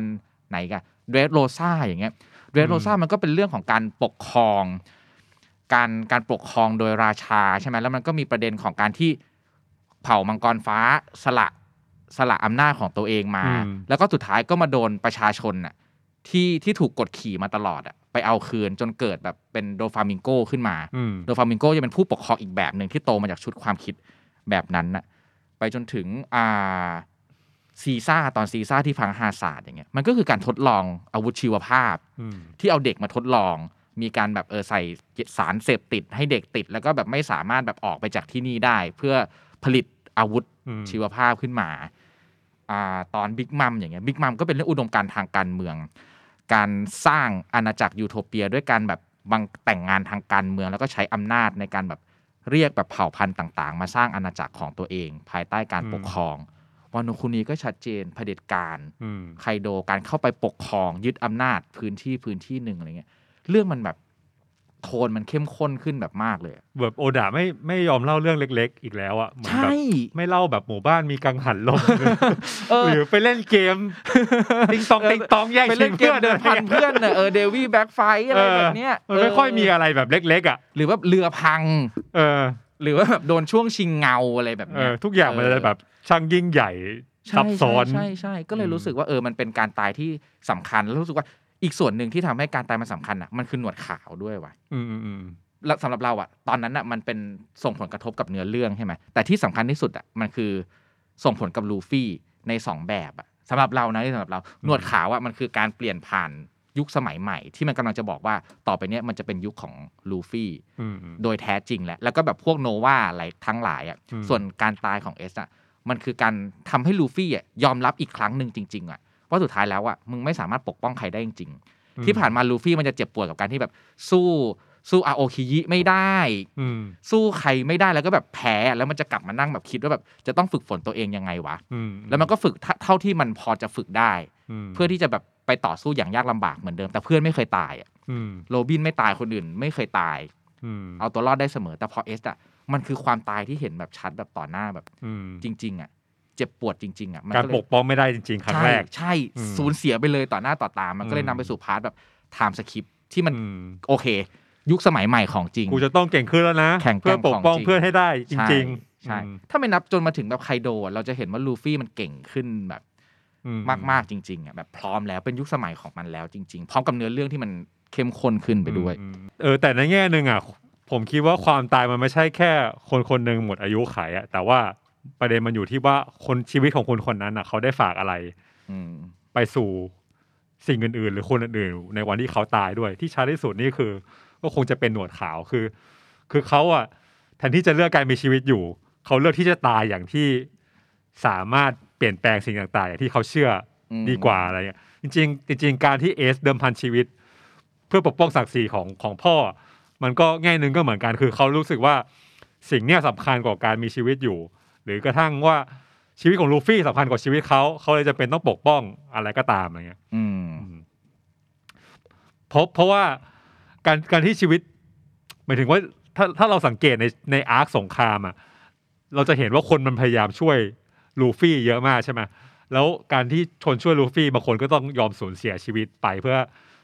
ไหนกันเรดโรซาอย่างเงี้ยเรดโรซามันก็เป็นเรื่องของการปกครอง การการปกครองโดยราชาใช่ไหมแล้วมันก็มีประเด็นของการที่เผ่ามังกรฟ้าสละสละอำนาจของตัวเองมา อืม แล้วก็สุดท้ายก็มาโดนประชาชนน่ะที่ที่ถูกกดขี่มาตลอดอะไปเอาคืนจนเกิดแบบเป็นโดฟามิงโกขึ้นมา อืม โดฟามิงโกจะเป็นผู้ปกครองอีกแบบหนึ่งที่โตมาจากชุดความคิดแบบนั้นน่ะไปจนถึงอ่าซีซ่าตอนซีซ่าที่พังฮาศาสตร์อย่างเงี้ยมันก็คือการทดลองอาวุธชีวภาพ อืม ที่เอาเด็กมาทดลอง มีการแบบเออใส่สารเสพติดให้เด็กติด แล้วก็แบบไม่สามารถแบบออกไปจากที่นี่ได้ เพื่อผลิตอาวุธอืมชีวภาพขึ้นมาอ่าตอนบิ๊กมัมอย่างเงี้ยบิ๊กมัมก็เป็นเรื่องอุดมการณ์ทางการเมือง การสร้างอาณาจักรยูโทเปียด้วยการแบบบังแต่งงานทางการเมือง แล้วก็ใช้อำนาจในการแบบเรียกแบบเผ่าพันธุ์ต่าง ๆ มาสร้างอาณาจักรของตัวเอง ภายใต้การปกครองวาโนะคุนิก็ชัดเจนเผด็จการอืมไคโดการเข้าไปปกครองยึดอำนาจพื้นที่พื้นที่หนึ่งอะไรเงี้ย เรื่องมันแบบโทนมันเข้มข้นขึ้นแบบมากเลยอะ แบบโอดาไม่ไม่ยอมเล่าเรื่องเล็ก ๆ อีกแล้วอะเหมือนใช่แบบไม่เล่าแบบหมู่บ้านมีกังหันลมเออ หรือไปเล่นเกม ติงตองติงตองแย่งไปชิเล่งนเกเพื่มอนเดินพันเพื่อนน่ะเออเดวี่แบ็กไฟอะไรแบบเนี้ยมันไม่ค่อยมีอะไรแบบเล็ก ๆ อะ หรือว่าเรือพัง เออหรือว่าแบบโดนช่วงชิงเงาอะไรแบบเอเนี้ย อทุกอย่างมันจะแบบช่างยิ่งใหญ่ใช่ซับซ้อน ใช่ใช่ใช่ก็เลยอืม รู้สึกว่าเออมันเป็นการตายที่สำคัญแล้วรู้สึกว่า อีกส่วนหนึ่งที่ทำให้การตายมันสำคัญอะมันคือหนวดขาวด้วยว่ะอืมอืมอืมแล้วสำหรับเราอะตอนนั้นอะมันเป็นส่งผลกระทบกับเนื้อเรื่องใช่ไหมแต่ที่สำคัญที่สุดอะมันคือส่งผลกับลูฟี่ในสองแบบอะสำหรับเรานะที่สำหรับเราหนวดขาวอะมันคือการเปลี่ยนผ่านยุคสมัยใหม่ ที่มันกำลังจะบอกว่าต่อไปเนี้ยมันจะเป็นยุคของลูฟี่อืมอืมโดยแท้จริงแหละแล้วก็แบบพวกโนวาอะไรทั้งหลายอะอืมส่วนการตายของเอสอะมันคือการทำให้ลูฟี่อะยอมรับอีกครั้งหนึ่งจริง ๆอะ ว่าสุดท้ายแล้วอะมึงไม่สามารถปกป้องใครได้จริงๆที่ผ่านมาลูฟี่มันจะเจ็บปวดกับการที่แบบสู้สู้อาโอคิยิไม่ได้อืมสู้ใครไม่ได้แล้วก็แบบแพ้แล้วมันจะกลับมานั่งแบบคิดว่าแบบจะต้องฝึกฝนตัวเองยังไงวะอืมแล้วมันก็ฝึกเท่าเท่าที่มันพอจะฝึกได้มเพื่อที่จะแบบไปต่อสู้อย่างยากลำบากเหมือนเดิม แต่เพื่อนไม่เคยตายอะอืมโรบินไม่ตายคนอื่น ไม่เคยตายอืมเอาตัวรอดได้เสมอแต่พอเอสอะมันคือความตายที่เห็นแบบชัดแบบต่อหน้าแบบอืมจริง ๆอะ เจ็บปวดจริงๆอะมันการก็เลยปกป้องไม่ได้จริงๆครั้งแรกใช่ใช่อืมสูญเสียไปเลยต่อหน้าต่อตามันก็เลยอืมนำไปสู่ part แบบไทม์สคริปที่มันอืมโอเค ยุคสมัยใหม่ของจริงกูจะต้องเก่งขึ้นแล้วนะแข่งแกร่เพื่องปกป้องของจริงเพื่อนให้ได้จริงๆใช่อืมถ้าไม่นับจนมาถึงแบบไคโดอะเราจะเห็นว่าลูฟี่มันเก่งขึ้นแบบอืมากๆจริงๆอะแบบพร้อมแล้วเป็นยุคสมัยของมันแล้วจริง ๆ พร้อมกับเนื้อเรื่องที่มันเข้มข้นขึ้นไปด้วยอืมเออ แต่ในแง่หนึ่งอะผมคิดว่าความตายมันไม่ใช่แค่คนคนหนึ่งหมดอายุไขอะแต่ว่า ประเด็นมันอยู่ที่ว่าคนชีวิตของคนคนนั้นอะ เขาได้ฝากอะไร อืม ไปสู่สิ่งอื่นๆ หรือคนอื่นๆในวันที่เขาตายด้วย ที่ชัดที่สุดนี่คือ ก็คงจะเป็นหนวดขาวคือ คือเขาอะแทนที่จะเลือกการมีชีวิตอยู่ เขาเลือกที่จะตายอย่างที่สามารถเปลี่ยนแปลงสิ่งต่างๆอย่างที่เขาเชื่ออม ดีกว่าอะไรเงี้ยจริงๆจริง ๆ การที่เอสเดิมพันชีวิต เพื่อปกป้องศักดิ์ศรีของของพ่อ มันก็แง่หนึ่งก็เหมือนกันคือเขารู้สึกว่าสิ่งเนี้ยสำคัญกว่าการมีชีวิตอยู่ห รือกระทั่งว่าชีวิตของลูฟี่สำคัญกว่าชีวิตเขาเขาเลยจะเป็นต้องปกป้องอะไรก็ตามอะไรเงี้ยอืมเพราะเพราะว่าการการที่ชีวิตหมายถึงว่าถ้าถ้าเราสังเกตในในอาร์คสงครามอะเราจะเห็นว่าคนมันพยายามช่วยลูฟี่เยอะมากใช่ไหมแล้วการที่ชนช่วยลูฟี่บางคนก็ต้องยอมสูญเสียชีวิตไป เพื่อ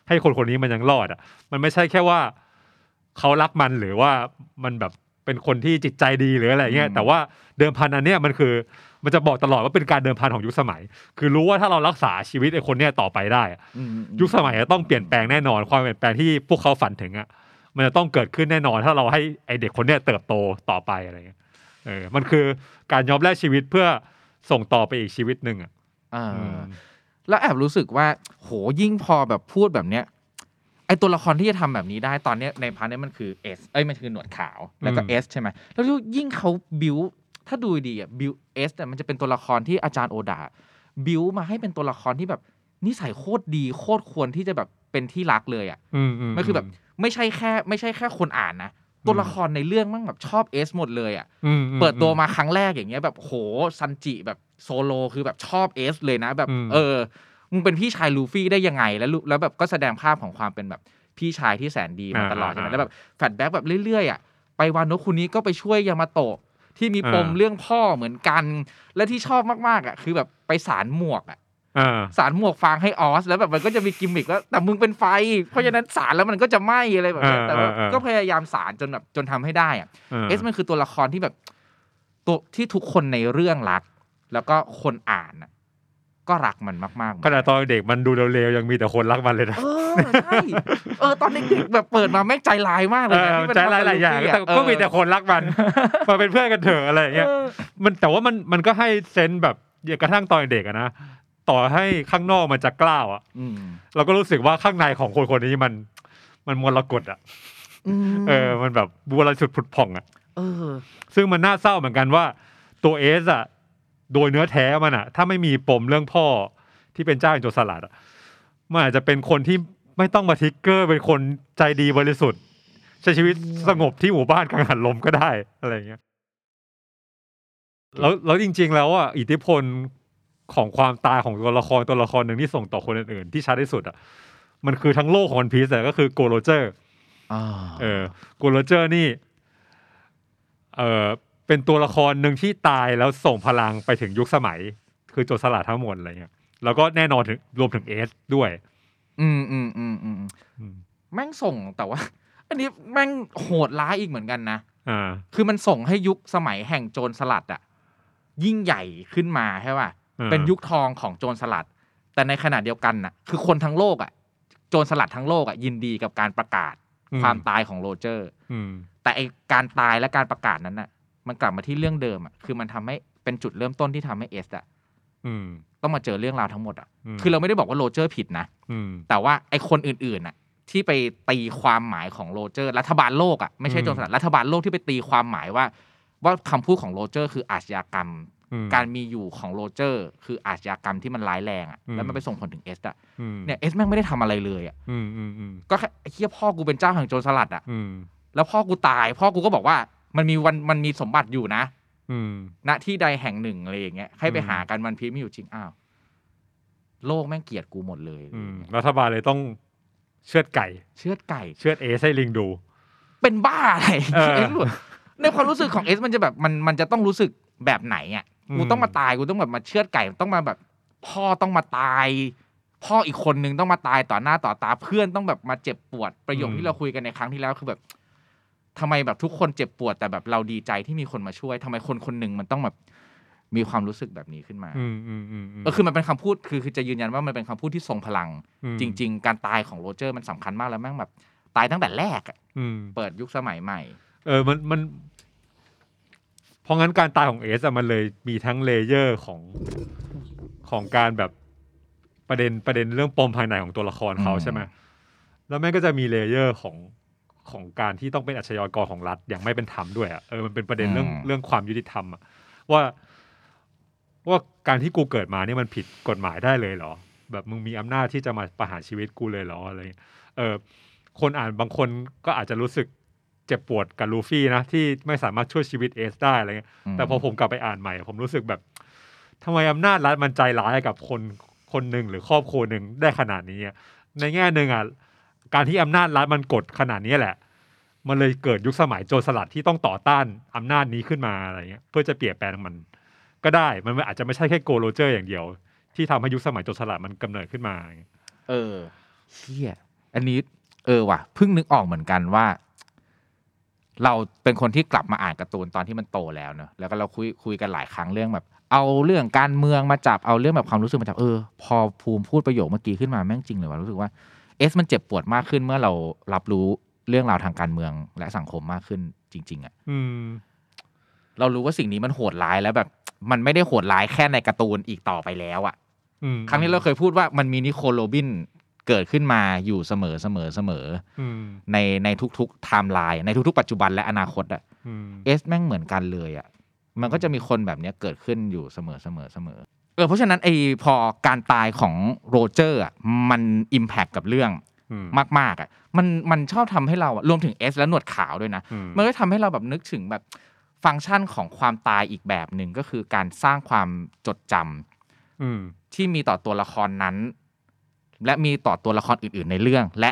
ให้คนคนนี้มันยังรอดอะ มันไม่ใช่แค่ว่าเขารักมันหรือว่ามันแบบ เป็นคนที่จิตใจดีหรืออะไรเงี้ยอืมแต่ว่าเดิมพันอันเนี้ยมันคือมันจะบอกตลอดว่าเป็นการเดิมพันของยุคสมัย คือรู้ว่าถ้าเรารักษาชีวิตไอ้คนเนี้ยต่อไปได้อะอืมยุคสมัยจะต้องเปลี่ยนแปลงแน่นอนความเปลี่ยนแปลงที่พวกเขาฝันถึงอะมันจะต้องเกิดขึ้นแน่นอน ถ้าเราให้ไอเด็กคนเนี้ยเติบโตต่อไปอะไรเงี้ยเออมันคือการยอมแลกชีวิตเพื่อส่งต่อไปอีกชีวิตหนึ่งอะอ่าอืมแล้วแอบรู้สึกว่า โหยิ่งพอแบบพูดแบบเนี้ย ไอตัวละครที่จะทำแบบนี้ได้ตอนเนี้ยใน part เนี้ยมันคือเอสเอ้ยมันคือหนวดขาวแล้วก็อืมเอสใช่ไหมแล้วยิ่งเขาบิวถ้าดูดีอะบิวเอสเนี่ยมันจะเป็นตัวละครที่อาจารย์โอดาบิวมาให้เป็นตัวละครที่แบบนิสัยโคตรดีโคตรควรที่จะแบบเป็นที่รักเลยอะอืมมันคือแบบไม่ใช่แค่ ไม่ใช่แค่คนอ่านนะตัวละครในเรื่องมันแบบชอบเอสหมดเลยอะอืมอืมเปิดตัวมาครั้งแรกอย่างเงี้ยแบบโหซันจิแบบโซโลคือแบบชอบเอสเลยนะ แบบอืมเออ มึงเป็นพี่ชายลูฟี่ได้ยังไง แล้วลูแล้วแบบก็แสดงภาพของความเป็นแบบพี่ชายที่แสนดีมาตลอดใช่ไหมแล้วแบบ flashback แบบเรื่อยๆอะไปวานโนะคุนี้ก็ไปช่วยยามาโตะที่มีปมเรื่องพ่อเหมือนกัน และที่ชอบมากๆอะคือแบบไปสานหมวกอะอ่าสานหมวกฟางให้ออส แล้วแบบมันก็จะมีกิมมิกว่าแต่มึงเป็นไฟ เพราะฉะนั้นสานแล้วมันก็จะไหม้อะไรแบบเนี้ยเออแต่ว่าเออเออก็พยายามสานจนแบบจนทำให้ได้อะเอสมันคือตัวละครที่แบบตัวที่ทุกคนในเรื่องรัก แล้วก็คนอ่านน่ะ ก็รักมันมากๆเหมือนขกันนาดตอนเด็กมันดูเร็วๆยังมีแต่คนรักมันเลยนะเออใช่เออตอนเด็กๆแบบเปิดมาแม่งใจร้ายมากเลเอยนะอที่มันใจทำหลายหลายๆอย่างลูฟี่ะแต่ก็มีแต่เออคนรักมันมาเป็นเพื่อนกันเถอะอะไรอย่างเงี้ยเออมันแต่ว่ามันมันก็ให้เซนส์แบบอย่างกระทั่งตอนเด็กอะนะต่อให้ข้างนอกมันจะกล้าวอะอืมเราก็รู้สึกว่าข้างในของคนคนนี้มัน มันมรกตอะมเออ มันแบบบริสุทธิ์ผุดผ่องอะเออซึ่งมันน่าเศร้าเหมือนกันว่าตัวเอสอะ โดยเนื้อแท้มันอะถ้าไม่มีปมเรื่องพ่อที่เป็นเจ้าแห่งโจรสลัดอะมันอาจจะเป็นคนที่ไม่ต้องมาทิกเกอร์เป็นคนใจดีบริสุทธิ์ใช้ชีวิตสงบที่หมู่บ้านกลางหันลมก็ได้อะไรอย่างเงี้ยแล้วแล้วจริง ๆ แล้วอะอิทธิพลของความตายของตัวละครตัวละครหนึ่งที่ส่งต่อคนอื่นๆที่ชัดที่สุดอะมันคือทั้งโลกของวันพีซแต่ก็คือโกลด์โรเจอร์อ่าเออโกลด์โรเจอร์นี่ เออ เป็นตัวละครหนึ่งที่ตายแล้วส่งพลังไปถึงยุคสมัย คือโจรสลัดทั้งหมดอะไรเงี้ยแล้วก็แน่นอนถึงรวมถึงเอสด้วย อืมอืมอืมอืมอืมแม่งส่งแต่ว่า อันนี้แม่งโหดร้ายอีกเหมือนกันนะอ่าคือมันส่งให้ยุคสมัยแห่งโจรสลัดอะยิ่งใหญ่ขึ้นมาใช่ป่ะอ่าเป็นยุคทองของโจรสลัด แต่ในขณะเดียวกันน่ะ คือคนทั้งโลกอะโจรสลัดทั้งโลกอะยินดีกับการประกาศความตายของโรเจอร์อืมแต่ไอการตายและการประกาศนั้นน่ะ มันกลับมาที่เรื่องเดิมอะคือมันทำให้เป็นจุดเริ่มต้นที่ทำให้เอสอะอืมต้องมาเจอเรื่องราวทั้งหมดอะมคือเราไม่ได้บอกว่าโรเจอร์ผิดนะอืมแต่ว่าไอคนอื่นๆน่ะที่ไปตีความหมายของโรเจอร์ รัฐบาลโลกอะไม่ใช่โจรสลัดรัฐบาลโลกที่ไปตีความหมายว่า ว่าคำพูดของโรเจอร์ คืออาชญากรรมอืมการมีอยู่ของโรเจอร์ คืออาชญากรรมที่มันร้ายแรงอะอืมแล้วมันไปส่งผลถึงเอสอะอืมเนี่ยเอสแม่งไม่ได้ทำอะไรเลยอะอืมอืมอืมก็แค่ไอ้เฮียพ่อกูเป็นเจ้าแห่งโจรสลัดอะอืมแล้วพ่อกูตาย พ่อกูก็บอกว่า มันมีวันมันมีสมบัติอยู่นะ อืม ณที่ใดแห่งหนึ่งอะไรอย่างเงี้ยให้ไปอืมหากันมันพีชไม่อยู่จริงอ้าวโลกแม่งเกลียดกูหมดเลยอืมรัฐบาลเลยต้องเชือดไก่ เชือดไก่ เชือดเอสให้ลิงดู เป็นบ้าอะไรเออ เอสหลุดในความรู้สึกของเอสมันจะแบบมันมันจะต้องรู้สึกแบบไหนอะอืมกูต้องมาตายกูต้องแบบมาเชือดไก่ต้องมาแบบ พ่อต้องมาตาย พ่ออีกคนนึงต้องมาตายต่อหน้าต่อตาเพื่อนต้องแบบมาเจ็บปวดประโยคที่เราคุยกันในครั้งที่แล้วคือแบบ ทำไมแบบทุกคนเจ็บปวดแต่แบบเราดีใจที่มีคนมาช่วยทำไมคนคนหนึ่งมันต้องแบบมีความรู้สึกแบบนี้ขึ้นมาอืมอืมอืมมเออคือมันเป็นคำพูดคือคือจะยืนยันว่ามันเป็นคำพูดที่ทรงพลังอืมจริง ๆ การตายของโรเจอร์มันสำคัญมากแล้วแม่งแบบตายตั้งแต่แรกอะอืมเปิดยุคสมัยใหม่ เออมันมันเพราะงั้นการตายของเอสอะมันเลยมีทั้ง layer ของของการแบบประเด็นประเด็นเรื่องปมภายในของตัวละครเขาอืมใช่ไหมแล้วแม่งก็จะมี layer ของ ของการที่ต้องเป็นอาชญากรของรัฐอย่างไม่เป็นธรรมด้วยอะเออมันเป็นประเด็นเรื่องเรื่องความยุติธรรมอะว่าว่าการที่กูเกิดมาเนี่ยมันผิดกฎหมายได้เลยเหรอ แบบมึงมีอำนาจที่จะมาประหารชีวิตกูเลยเหรออะไรเงี้ยเออคนอ่านบางคนก็อาจจะรู้สึกเจ็บปวดกับลูฟี่นะที่ไม่สามารถช่วยชีวิตเอสได้อะไรเงี้ยอืมแต่พอผมกลับไปอ่านใหม่ ผมรู้สึกแบบทำไมอำนาจรัฐมันใจร้ายกับคนคนหนึ่งหรือครอบครัวหนึ่งได้ขนาดนี้อะในแง่หนึ่งอะ การที่อำนาจรัฐมันกดขนาดนี้แหละ มันเลยเกิดยุคสมัยโจรสลัดที่ต้องต่อต้านอำนาจนี้ขึ้นมาอะไรเงี้ยเพื่อจะเปลี่ยนแปลงมัน ก็ได้มันอาจจะไม่ใช่แค่โกโรเจอร์อย่างเดียว ที่ทำให้ยุคสมัยโจรสลัดมันกำเนิดขึ้นมา เออเฮียอันนี้ เออว่ะเพิ่งนึกออกเหมือนกันว่า เราเป็นคนที่กลับมาอ่านการ์ตูนตอนที่มันโตแล้วเนอะแล้วก็เราคุยคุยกันหลายครั้งเรื่องแบบเอาเรื่องการเมืองมาจับเอาเรื่องแบบความรู้สึกมาจับเออ พอภูมิพูดประโยคเมื่อกี้ขึ้นมาแม่งจริงเลยว่ารู้สึกว่า เอสมันเจ็บปวดมากขึ้นเมื่อเรารับรู้เรื่องราวทางการเมืองและสังคมมากขึ้นจริง ๆอะอืมเรารู้ว่าสิ่งนี้มันโหดร้ายแล้วแบบ มันไม่ได้โหดร้ายแค่ในการ์ตูนอีกต่อไปแล้วอะอืมครั้งนี้เราเคยพูดว่ามันมีนิโคลโรบินเกิดขึ้นมาอยู่เสมอเสมอเสมออืมในในทุกๆไทม์ไลน์ในทุกๆ ปัจจุบันและอนาคตอะอืมเอสแม่งเหมือนกันเลยอะมันก็จะมีคนแบบเนี้ยเกิดขึ้นอยู่เสมอเสมอเสมอ เออเพราะฉะนั้นไอพอการตายของโรเจอร์อะมัน impact กับเรื่องอืมมากๆอะมันมันชอบทำให้เราอะรวมถึงเอสและหนวดขาวด้วยนะอืมมันก็ทำให้เราแบบนึกถึงแบบฟังก์ชันของความตายอีกแบบหนึ่งก็คือการสร้างความจดจำอืมที่มีต่อตัวละครนั้น และมีต่อตัวละครอื่น ๆ ในเรื่อง และ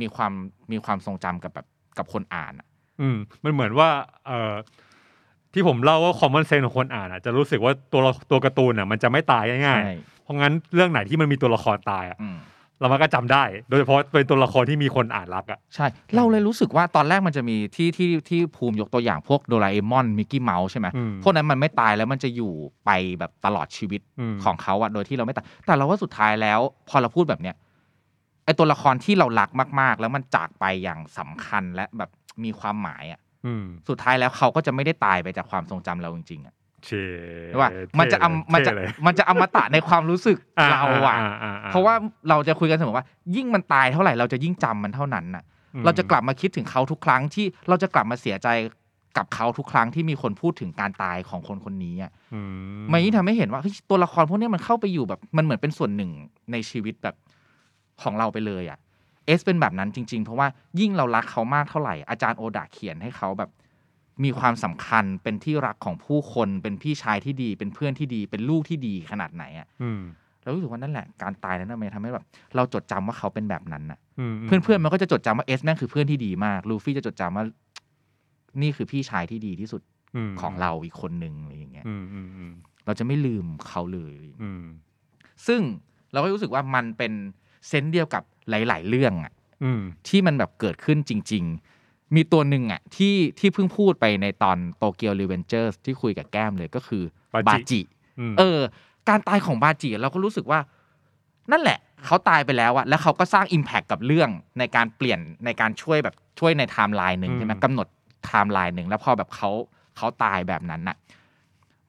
มีความมีความทรงจำกับแบบกับคนอ่านอะอืมมันเหมือนว่าเอ่อ ที่ผมเล่าว่า common sense ของคนอ่านอะจะรู้สึกว่าตัวละตัวการ์ตูนอะมันจะไม่ตายง่ายใช่ๆเพราะงั้นเรื่องไหนที่มันมีตัวละครตายอะอืมเรามันก็จำได้ โดยเฉพาะเป็นตัวละครที่มีคนอ่านรักอะใช่ เราเลยรู้สึกว่าตอนแรกมันจะมีที่ที่ที่ภูมิยกตัวอย่างพวกโดราเอมอนมิกกี้เมาส์ใช่ไหมอืมพวกนั้นมันไม่ตายแล้วมันจะอยู่ไปแบบตลอดชีวิตอืมของเขาอะโดยที่เราไม่ตายแต่เราว่าสุดท้ายแล้ว พอเราพูดแบบเนี้ยไอตัวละครที่เรารักมาก ๆ แล้วมันจากไปอย่างสำคัญและแบบมีความหมายอะ อืมสุดท้ายแล้วเขาก็จะไม่ได้ตายไปจากความทรงจำเราจริงๆอะเชว่ามันจะอำมันจะเท่เลยมันจะอมตะในความรู้สึกเราอะาๆๆเพราะว่าเราจะคุยกันเสมอว่า ยิ่งมันตายเท่าไหร่เราจะยิ่งจำมันเท่านั้นน่ะอืมเราจะกลับมาคิดถึงเขาทุกครั้งที่เราจะกลับมาเสียใจกับเขาทุกครั้งที่มีคนพูดถึงการตายของคนคนนี้อะอืมันยิ่งทำให้เห็นว่าเฮ้ยตัวละครพวกเนี้ยมันเข้าไปอยู่แบบมันเหมือนเป็นส่วนหนึ่งในชีวิตแบบของเราไปเลยอะ เอสเป็นแบบนั้นจริง ๆ เพราะว่ายิ่งเรารักเขามากเท่าไหร่ อาจารย์โอดาเขียนให้เขาแบบ มีความสำคัญเป็นที่รักของผู้คน เป็นพี่ชายที่ดี เป็นเพื่อนที่ดี เป็นลูกที่ดีขนาดไหนอะอืมเรารู้สึกว่านั่นแหละการตายนั้นนะมันทำให้แบบเราจดจำว่าเขาเป็นแบบนั้นน่ะมเพื่อนๆมันก็จะจดจำว่าเอสแม่งคือเพื่อนที่ดีมาก ลูฟี่จะจดจำว่า นี่คือพี่ชายที่ดีที่สุดมของเราอีกคนหนึ่งอะไรอย่างเงี้ยอืมอืมอืมเราจะไม่ลืมเขาเลยอืมซึ่งเราก็รู้สึกว่ามันเป็น เซนส์เดียวกับหลาย ๆ เรื่องอะอืมที่มันแบบเกิดขึ้นจริง ๆ มีตัวหนึ่งอะที่ที่เพิ่งพูดไปในตอนโตเกียวรีเวนเจอร์ที่คุยกับแก้มเลยก็คือบาจิอืมเออ การตายของบาจิเราก็รู้สึกว่า นั่นแหละ เขาตายไปแล้วอะแล้วเขาก็สร้าง Impact กับเรื่องในการเปลี่ยนในการช่วยแบบช่วยในไทม์ไลน์หนึ่งใช่ไหมกำหนดไทม์ไลน์หนึ่งแล้วพอแบบเขาเขาตายแบบนั้นน่ะ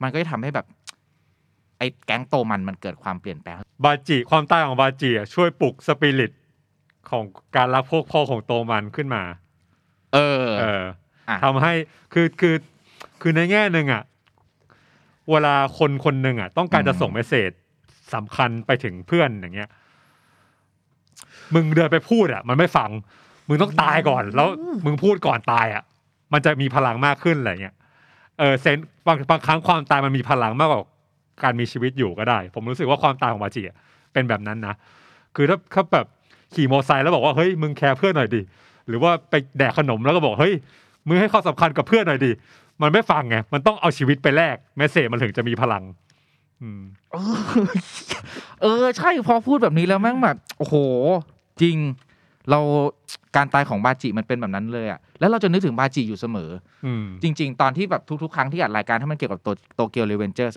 มันก็จะทำให้แบบ ไอ้แก๊งโตมันมันเกิดความเปลี่ยนแปลง บาจิความตายของบาจิอะช่วยปลุกสปิริตของการรักพวกพ่อของโตมันขึ้นมา เออ เอออะทำให้คือคือคือในแง่หนึ่งอะ เวลาคนคนหนึ่งอะ ต้องการจะส่งเมสเซจสำคัญไปถึงเพื่อนอย่างเงี้ย มึงเดินไปพูดอะ มันไม่ฟัง มึงต้องตายก่อน แล้ว มึงพูดก่อนตายอะ มันจะมีพลังมากขึ้นอะไรเงี้ยเออเซนบางบางครั้งความตายมันมีพลังมากกว่า การมีชีวิตอยู่ก็ได้ ผมรู้สึกว่าความตายของบาจิอะเป็นแบบนั้นนะ คือถ้าถ้าแบบขี่มอเตอร์ไซค์แล้วบอกว่าเฮ้ยมึง care เพื่อนหน่อยดิหรือว่าไปแดกขนมแล้วก็บอกเฮ้ยมึงให้ความสำคัญกับเพื่อนหน่อยดิมันไม่ฟังไงมันต้องเอาชีวิตไปแลก message มันถึงจะมีพลังอืมเออเออ ใช่พอพูดแบบนี้แล้วแม่งแบบโอ้โห จริง เราการตายของบาจิมันเป็นแบบนั้นเลยอะแล้วเราจะนึกถึงบาจิอยู่เสมออืมจริง ๆ ตอนที่แบบทุกๆ ครั้งที่อัดรายการถ้ามันเกี่ยวกับโตเกียวรีเวนเจอร์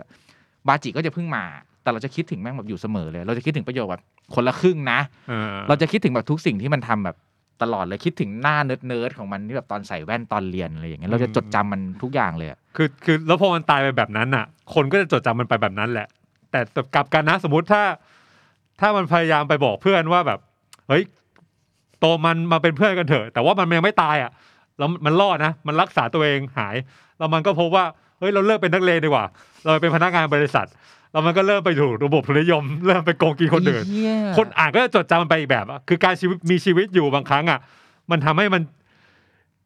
บาจิก็จะเพิ่งมา แต่เราจะคิดถึงแม่งแบบอยู่เสมอเลย เราจะคิดถึงประโยคแบบคนละครึ่งนะเออเราจะคิดถึงแบบทุกสิ่งที่มันทำแบบตลอดเลยคิดถึงหน้านิร์ดๆของมันที่แบบตอนใส่แว่นตอนเรียนอะไรอย่างเงี้ยเราจะจดจำมันทุกอย่างเลยอะคือคือแล้วพอมันตายไปแบบนั้นอะ คนก็จะจดจำมันไปแบบนั้นแหละแต่แต่กลับกันนะสมมติถ้า ถ้ามันพยายามไปบอกเพื่อนว่าแบบ เฮ้ยโตมันมาเป็นเพื่อนกันเถอะ แต่ว่ามันยังไม่ตายอะแล้วมันรอดนะ มันรักษาตัวเองหาย แล้วมันก็พบว่า เฮ้ยเราเลิกเป็นนักเลงดีกว่า เราไปเป็นพนักงานบริษัทแล้วมันก็เริ่มไปถูกระบบทุนนิยม เริ่มไปโกงกินคนอื่นเหี้ยคนอ่านก็จะจดจำมันไปอีกแบบอะคือการชีวิตมีชีวิตอยู่บางครั้งอะ มันทำให้มัน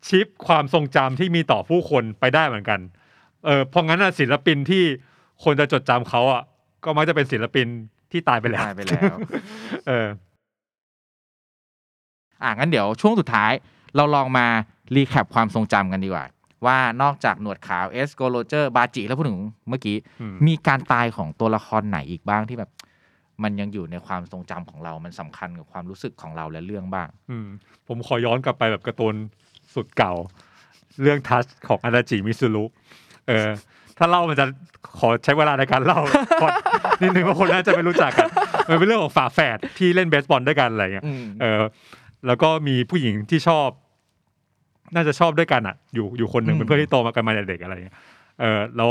ชิปความทรงจำที่มีต่อผู้คนไปได้เหมือนกัน เออเพราะงั้นอะศิลปินที่คนจะจดจำเขาอะ ก็มักจะเป็นศิลปินที่ตายไปแล้วตายไปแล้ว เออ อะงั้นเดี๋ยวช่วงสุดท้าย เราลองมา recap ความทรงจำกันดีกว่า ว่านอกจากหนวดขาวเอสโกลด์โรเจอร์บาจิแล้วพูดถึงเมื่อกี้อืมมีการตายของตัวละครไหนอีกบ้างที่แบบ มันยังอยู่ในความทรงจำของเรา มันสำคัญกับความรู้สึกของเราและเรื่องบ้าง อืมผมขอย้อนกลับไปแบบการ์ตูนสุดเก่า เรื่องทัชของอาดาจิมิซึรุเออ ถ้าเล่ามันจะขอใช้เวลาในการเล่าก่อนนิดนึงว่าคนน่าจะไม่รู้จักกันมันเป็นเรื่องของฝาแฝดที่เล่นเบสบอลด้วยกันอะไรเงี้ยเออแล้วก็มีผู้หญิงที่ชอบ น่าจะชอบด้วยกันอะ อยู่อยู่คนหนึ่งอืมเป็นเพื่อนที่โตมากันมาแต่เด็กอะไรเงี้ยเออแล้ว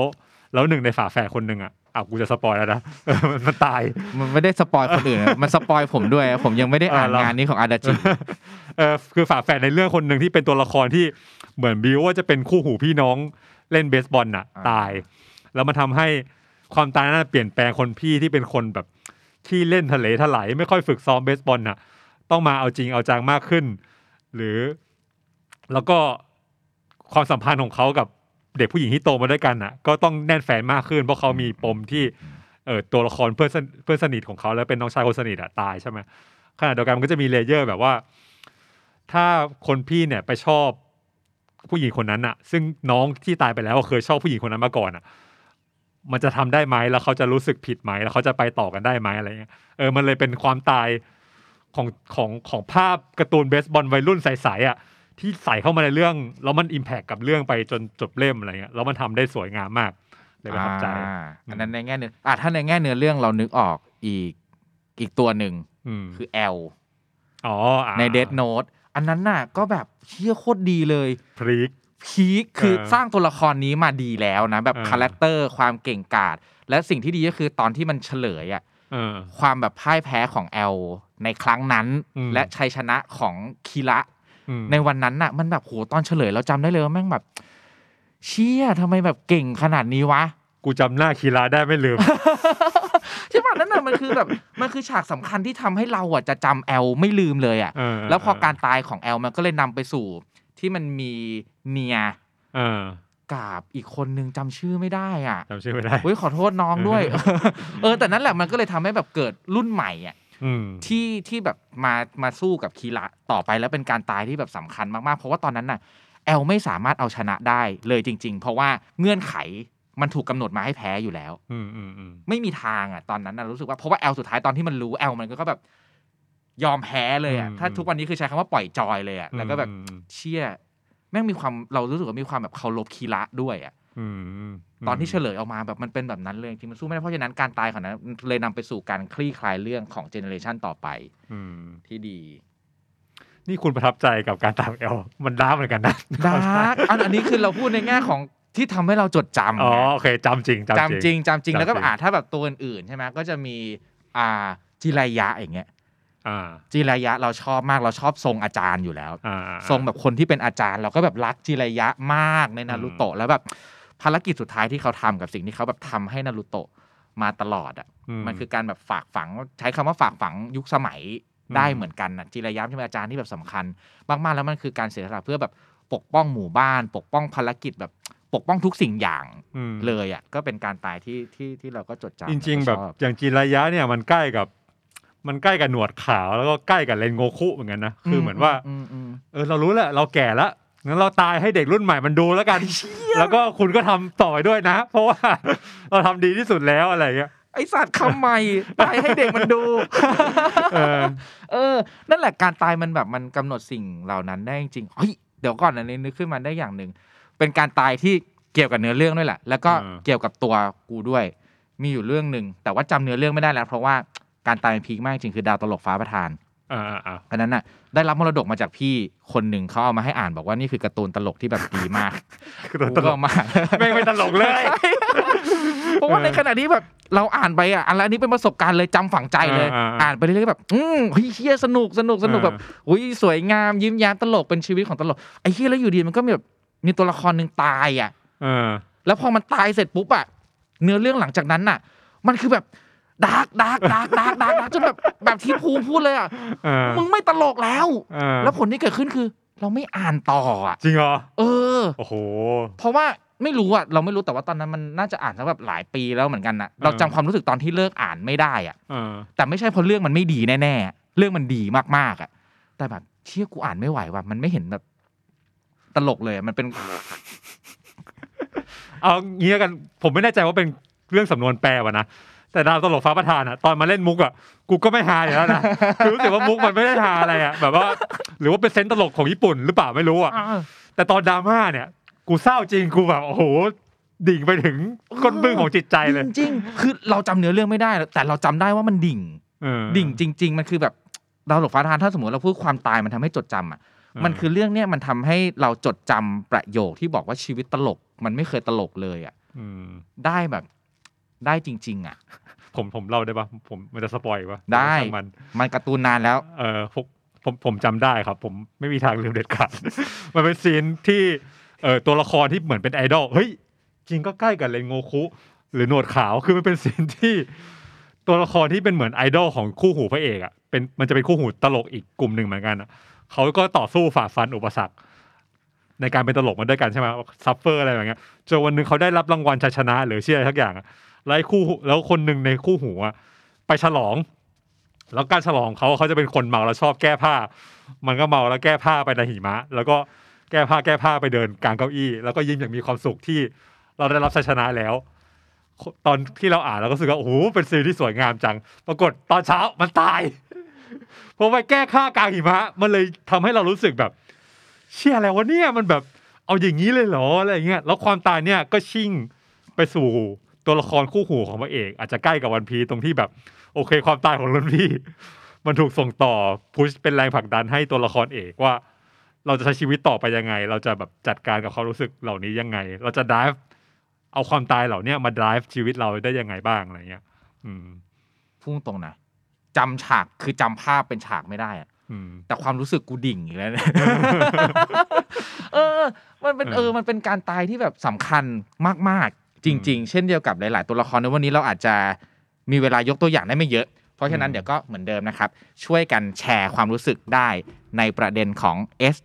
แล้วหนึ่งในฝาแฝดคนหนึ่งอะอะกูจะ spoil แล้วนะเออมันมันตาย มันไม่ได้ spoil คนอื่นนะมัน spoil ผมด้วย ผมยังไม่ได้อ่านเออเรางานนี้ของอาดาจิเออคือฝาแฝดในเรื่องคนหนึ่งที่เป็นตัวละครที่เหมือนบิวว่าจะเป็นคู่หูพี่น้องเล่นเบสบอลน่ะอ่าตาย แล้วมันทำให้ความตายนั้นเปลี่ยนแปลงคนพี่ที่เป็นคนแบบที่เล่นทะเลถลายไม่ค่อยฝึกซ้อมเบสบอลน่ะ ต้องมาเอาจริงเอาจังมากขึ้น หรือ แล้วก็ความสัมพันธ์ของเขากับเด็กผู้หญิงที่โตมาด้วยกันอะ ก็ต้องแน่นแฟนมากขึ้น เพราะเขามีปมที่เออตัวละครเพื่อนสนเพื่อนสนิทของเขาแล้วเป็นน้องชายคนสนิทอะตายใช่ไหมขณะเดียวกันมันก็จะมีเลเยอร์แบบว่า ถ้าคนพี่เนี่ยไปชอบผู้หญิงคนนั้นอะ ซึ่งน้องที่ตายไปแล้วเคยชอบผู้หญิงคนนั้นมาก่อนอะ มันจะทำได้ไหมแล้วเขาจะรู้สึกผิดไหมแล้วเขาจะไปต่อกันได้ไหมอะไรเงี้ยเออมันเลยเป็นความตายของของของภาพการ์ตูนเบสบอลวัยรุ่นใสๆอะ ที่ใส่เข้ามาในเรื่อง แล้วมันอิมแพคกับเรื่องไปจนจบเล่มอะไรเงี้ยแล้วมันทำได้สวยงามมากเลยประทับใจอ่าอันนั้นในแง่เนื้ออะถ้าในแง่เนื้อเรื่องเรานึกออกอีกอีกตัวหนึ่งอืมคือ L อ๋ออ่าใน Death Note อันนั้นน่ะก็แบบเชี่ยโคตรดีเลย peak peak คือเออสร้างตัวละครนี้มาดีแล้วนะ แบบเออ character ความเก่งกาจและสิ่งที่ดีก็คือตอนที่มันเฉลยอะเออความแบบพ่ายแพ้ของแอลในครั้งนั้นอืมและชัยชนะของคีระอืม ในวันนั้นน่ะ มันแบบโหตอนเฉลยเราจำได้เลยว่าแม่งแบบ เชี่ยทำไมแบบเก่งขนาดนี้วะ กูจำหน้าคีราได้ไม่ลืมใช่ป่ะนั่นน่ะมันคือแบบมันคือฉากสำคัญที่ทำให้เราอะจะจำแอลไม่ลืมเลยอะเออแล้วพอการตายของแอลมันก็เลยนำไปสู่ ที่มันมีเนียเออกับอีกคนนึงจำชื่อไม่ได้อะจำชื่อไม่ได้เฮ้ยขอโทษน้องด้วย เออ แต่นั่นแหละมันก็เลยทำให้แบบเกิดรุ่นใหม่อะอืม ที่ที่แบบมามาสู้กับคีระต่อไปแล้วเป็นการตายที่แบบสำคัญมากๆ เพราะว่าตอนนั้นน่ะแอลไม่สามารถเอาชนะได้เลยจริง ๆ เพราะว่าเงื่อนไขมันถูกกำหนดมาให้แพ้อยู่แล้วอืมอืมอืมไม่มีทางอะตอนนั้นน่ะรู้สึกว่าเพราะว่าแอลสุดท้ายตอนที่มันรู้แอลมันก็แบบยอมแพ้เลยอะถ้าทุกวันนี้คือใช้คำว่าปล่อย joy เลยอะแล้วก็แบบอืมเชี่ยแม่งมีความเรารู้สึกว่ามีความแบบเคารพคีระด้วยอะอืม ตอนที่เฉลยออกมาแบบมันเป็นแบบนั้นเลยจริงๆมันสู้ไม่ได้เพราะฉะนั้นการตายของนั้นเลยนำไปสู่การคลี่คลายเรื่องของ gene ration ต่อไป อืมที่ดี นี่คุณประทับใจกับการตามเอลมันด้าเหมือนกันนะดาร์กอันอันนี้คือเราพูดในแง่ของที่ทำให้เราจดจำอ๋อไงโอเคจำจริงจำจริงจำจริงจำจริงแล้วก็อ่าถ้าแบบตัวอื่นๆใช่ไหมก็จะมีอ่าจิรายะอย่างเงี้ยอ่าจิรายะเราชอบมากเราชอบทรงอาจารย์อยู่แล้วอ่าทรงแบบคนที่เป็นอาจารย์ เราก็แบบรักจิรายะมากในนารูโตะแล้วแบบ ภารกิจสุดท้ายที่เขาทำกับสิ่งที่เขาแบบทำให้นารูโตะมาตลอดอะมันคือการแบบฝากฝังใช้คำว่าฝากฝังยุคสมัยได้เหมือนกันนะจิรายะที่เป็นอาจารย์ที่แบบสำคัญ มากๆแล้วมันคือการเสียสละเพื่อแบบปกป้องหมู่บ้าน ปกป้องภารกิจแบบปกป้องทุกสิ่งอย่างอืมเลยอะก็เป็นการตายที่ที่ที่เราก็จดจำจริง ๆ แบบล้วก็ชออย่างจีนระยะเนี่ยมันใกล้กับมันใกล้กับหนวดขาวแล้วก็ใกล้กับเลนโงคุเหมือนกันนะคือเหมือนว่าอืมอืมเออเรารู้แหละเราแก่แล้ว งั้นเราตายให้เด็กรุ่นใหม่มันดูแล้วกัน แล้วก็คุณก็ทำต่อไปด้วยนะ เพราะว่าเราทำดีที่สุดแล้วอะไรอย่างเงี้ยไอสัตว์คำใหม่ตายให้เด็กมันดู เออเออนั่นแหละการตายมันแบบมันกำหนดสิ่งเหล่านั้นได้จริงๆเฮ้ยเดี๋ยวก่อนอันนี้นึกขึ้นมาได้อย่างหนึ่งเป็นการตายที่เกี่ยวกับเนื้อเรื่องด้วยแหละ แล้วก็อ่าเกี่ยวกับตัวกูด้วย มีอยู่เรื่องหนึ่งแต่ว่าจำเนื้อเรื่องไม่ได้แล้ว เพราะว่าการตายมันพีคมากจริงคือดาวตลกฟ้าประทาน อ่าอ่าอ่าอันนั้นน่ะได้รับมรดกมาจากพี่คนหนึ่งเขาเอามาให้อ่านบอกว่านี่คือการ์ตูนตลกที่แบบดีมากคือตัวตกูลก็กเอามาแม่งไม่ตลกเลยเพราะว่าในขณะที่แบบเราอ่านไปอะอันนี้เป็นประสบการณ์เลยจำฝังใจเลยอ่าอ่าอ่านไปเรื่อยๆแบบอืมเฮ้ยเฮียสนุกสนุกสนุกอ่าแบบอุ้ยสวยงามยิ้มแย้มตลกเป็นชีวิตของตลกไอ้เฮียแล้วอยู่ดีมันก็มีแบบมีตัวละครหนึ่งตายอะเออแล้วพอมันตายเสร็จปุ๊บอะเนื้อเรื่องหลังจากนั้นน่ะ มันคือแบบ ดาร์กดาร์กดาร์กดาร์กดาร์กจนแบบแบบที่ภูมิพูดเลยอะเออมึงไม่ตลกแล้ว เออแล้วผลที่เกิดขึ้นคือ เราไม่อ่านต่ออะ จริงเหรอเออ โอ้โห เพราะว่าไม่รู้อะเราไม่รู้แต่ว่าตอนนั้นมันน่าจะอ่านสักแบบหลายปีแล้วเหมือนกันนะเราจำความรู้สึกตอนที่เลิกอ่านไม่ได้อะเออ แต่ไม่ใช่เพราะเรื่องมันไม่ดีแน่ๆ เรื่องมันดีมากๆอะแต่แบบเชี่ยกูอ่านไม่ไหวว่ะ มันไม่เห็นแบบ ตลกเลยอะมันเป็น เอางี้แล้วกันผมไม่แน่ใจว่าเป็นเรื่องสำนวนแปลวะนะ แต่ดาวตลกฟ้าประธานอะตอนมาเล่นมุกอะกูก็ไม่ฮาอยู่แล้วนะคือรู้สึกว่ามุกมันไม่ได้ฮาอะไรอะแบบว่า หรือว่าเป็นเซนส์ตลกของญี่ปุ่นหรือเปล่าไม่รู้อะแต่ตอนดราม่าเนี่ย กูเศร้าจริงกูแบบโอ้โหดิ่งไปถึงก้นบึ้งของจิตใจเลยจริงๆคือเราจำเนื้อเรื่องไม่ได้ แต่เราจำได้ว่ามันดิ่งเออดิ่งจริง ๆ มันคือแบบดาวหลกฟ้าทานถ้าสมมติเราพูดความตายมันทำให้จดจำอะมันคือเรื่องเนี้ยมันทำให้เราจดจำประโยคที่บอกว่าชีวิตตลก มันไม่เคยตลกเลยอะมได้แบบได้จริง ๆ อะ ผมผมเล่าได้ปะผมมันจะ spoil ปะได้ช่างมันมันการ์ตูนนานแล้ว เออผมผมผมจำได้ครับ ผมไม่มีทางลืมเด็ดขาดมันเป็น scene ที่เออตัวละครที่เหมือนเป็นไอดอลเฮ้ยจริงก็ใกล้กับเซนโงคุหรือหนวดขาวคือมันเป็นซีนที่ ตัวละครที่เป็นเหมือนไอดอลของคู่หูพระเอกอะเป็นมันจะเป็นคู่หูตลกอีกกลุ่มหนึ่งเหมือนกันอะเขาก็ต่อสู้ฝ่าฟันอุปสรรค ในการเป็นตลกมาด้วยกันใช่ไหม suffer อะไรแบบเนี้ยจนวันหนึ่งเขาได้รับรางวัลชัยชนะ หรือชื่ออะไรสักอย่างแล้วคู่แล้วคนหนึ่งในคู่หูอะไปฉลอง แล้วการฉลองเขาเขาจะเป็นคนเมาแล้วชอบแก้ผ้า มันก็เมาแล้วแก้ผ้าไปในหิมะ แล้วก็แก้ผ้าแก้ผ้าไปเดินกลางเก้าอี้ แล้วก็ยิ้มอย่างมีความสุขที่เราได้รับชัยชนะแล้ว ตอนที่เราอ่านเราก็รู้สึกว่าโอ้โหเป็น scene ที่สวยงามจัง ปรากฏตอนเช้ามันตายเพราะไปแก้ค่ากลางหิมะ มันเลยทำให้เรารู้สึกแบบ เชี่ยอะไรวะเนี่ยมันแบบเอาอย่างนี้เลยเหรออะไรอย่างเงี้ย แล้วความตายเนี่ยก็ชิ่งไปสู่ตัวละครคู่หูของพระเอก อาจจะใกล้กับวันพีตรงที่แบบ โอเค ความตายของรุ่นพี่ มันถูกส่งต่อพุชเป็นแรงผลักดันให้ตัวละครเอกว่า เราจะใช้ชีวิตต่อไปยังไง เราจะแบบจัดการกับความรู้สึกเหล่านี้ยังไง เราจะ drive เอาความตายเหล่านี้มา drive ชีวิตเราได้ยังไงบ้างอะไรเงี้ย อืมพุ่งตรงนะจำฉากคือจำภาพเป็นฉากไม่ได้อะ แต่ความรู้สึกกูดิ่งอีกแล้วเนี่ยเออ มันเป็นเออเออ มันเป็นการตายที่แบบสำคัญมาก ๆ จริง ๆ เช่นเดียวกับหลาย ๆ ตัวละครในวันนี้เราอาจจะมีเวลายกตัวอย่างได้ไม่เยอะ เพราะฉะนั้นเดี๋ยวก็เหมือนเดิมนะครับ ช่วยกันแชร์ความรู้สึกได้ในประเด็นของ S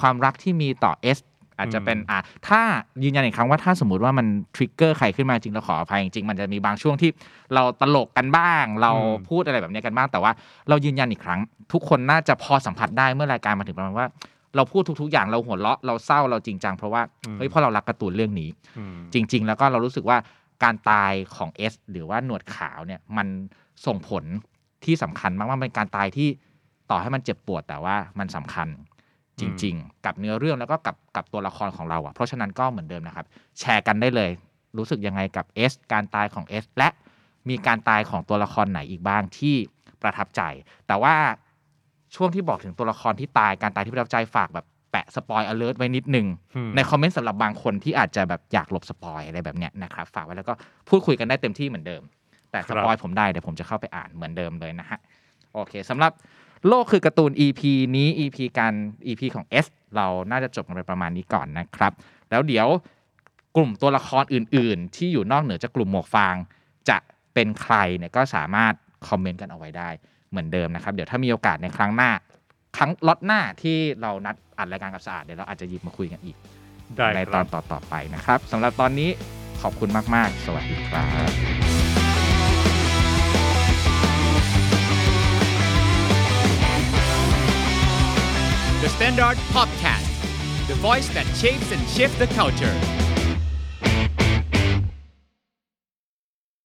ความรักที่มีต่อ S อาจจะเป็นอะถ้ายืนยันอีกครั้งว่าถ้าสมมติว่ามันทริกเกอร์ใครขึ้นมาจริงเราขออภัยจริงๆมันจะมีบางช่วงที่เราตลกกันบ้าง เราอืมพูดอะไรแบบนี้กันบ้างแต่ว่าเรายืนยันอีกครั้ง ทุกคนน่าจะพอสัมผัสได้เมื่อรายการมาถึงประมาณว่าเราพูดทุกๆอย่างเราหัวเราะเราเศร้าเราจริงจังเพราะว่าเฮ้ยเพราะเรารักการ์ตูนเรื่องนี้อืมจริง ๆ แล้วก็เรารู้สึกว่าการตายของเอสหรือว่าหนวดขาวเนี่ยมันส่งผลที่สำคัญมากๆเป็นการตายที่ต่อให้มันเจ็บปวดแต่ว่ามันสำคัญ จริง ๆ กับเนื้อเรื่องแล้วก็กับกับตัวละครของเราอะเพราะฉะนั้นก็เหมือนเดิมนะครับ แชร์กันได้เลย รู้สึกยังไงกับเอสการตายของเอสและมีการตายของตัวละครไหนอีกบ้างที่ประทับใจ แต่ว่าช่วงที่บอกถึงตัวละครที่ตายการตายที่ประทับใจฝากแบบแปะ spoil alert ไว้นิดนึงอืมในคอมเมนต์สำหรับบางคนที่อาจจะแบบอยากหลบ spoil อะไรแบบเนี้ยนะครับฝากไว้แล้วก็พูดคุยกันได้เต็มที่เหมือนเดิม แต่คสรับปอยผมได้เดี๋ยวผมจะเข้าไปอ่านเหมือนเดิมเลยนะฮะโอเคสำหรับ โลกคือการ์ตูน EP นี้ EP การ EP ของ S เราน่าจะจบกันไปประมาณนี้ก่อนนะครับ แล้วเดี๋ยวกลุ่มตัวละครอื่น ๆ ที่อยู่นอกเหนือจากกลุ่มหมวกฟาง จะเป็นใครเนี่ยก็สามารถคอมเมนต์กันเอาไว้ได้เหมือนเดิมนะครับ เดี๋ยวถ้ามีโอกาสในครั้งหน้า ครั้งล็อตหน้าที่เรานัดอัดรายการกับสะอาดเดี๋ยวเราอาจจะหยิบมาคุยกันอีกได้ในคตอรันบต่อๆไปนะครับสำหรับตอนนี้ขอบคุณมาก ๆ สวัสดีครับ The Standard Podcast, the voice that shapes and shifts the culture.